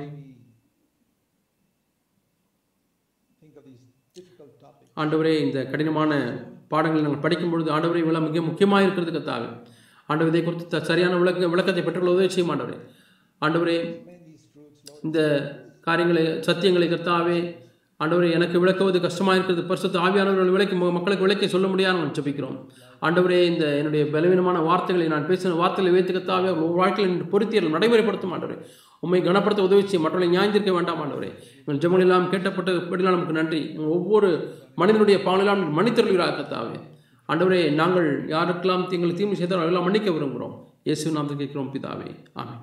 ஆண்டவரே இந்த கடினமான பாடங்களை நாங்கள் படிக்கும் பொழுது ஆண்டவரே இவ்வளோ மிக முக்கியமாக இருக்கிறது கத்தாவே ஆண்டவர் இதை குறித்து த- சரியான விளக்க விளக்கத்தை பெற்றுக்கொள்ள உதவி செய்யும் ஆண்டவரே. ஆண்டவரே இந்த காரியங்களை சத்தியங்களை கத்தாவே ஆண்டவரே எனக்கு விளக்குவது கஷ்டமாக இருக்கிறது. பரிசுத்த ஆவியானவர்கள் விளக்கி மக்களுக்கு விளக்கி சொல்ல முடியாது நான் ஜெபிக்கிறோம். ஆண்டவரே இந்த என்னுடைய பலவீனமான வார்த்தைகளை நான் பேசின வார்த்தைகளை வைத்து உங்கள் வாழ்க்கையில் நின்று பொருத்தியல் நடைமுறைப்படுத்தும் ஆண்டவரே. உண்மை கனப்படுத்த உதவி செய்யும் மற்றவர்களை ஞாயிந்திருக்க வேண்டாம் ஆண்டவரே. எங்கள் ஜெபமெல்லாம் கேட்டப்பட்ட படிலாம் நமக்கு நன்றி. ஒவ்வொரு மனிதனுடைய பாவனெல்லாம் மன்னித்தருள்கிறார் கர்த்தாவே. ஆண்டவரே நாங்கள் யாருக்கெல்லாம் எங்களை தீமை செய்தாலும் எல்லாம் மன்னிக்க விரும்புகிறோம். இயேசு நாம் கேட்கிறோம் பிதாவே. ஆமாம்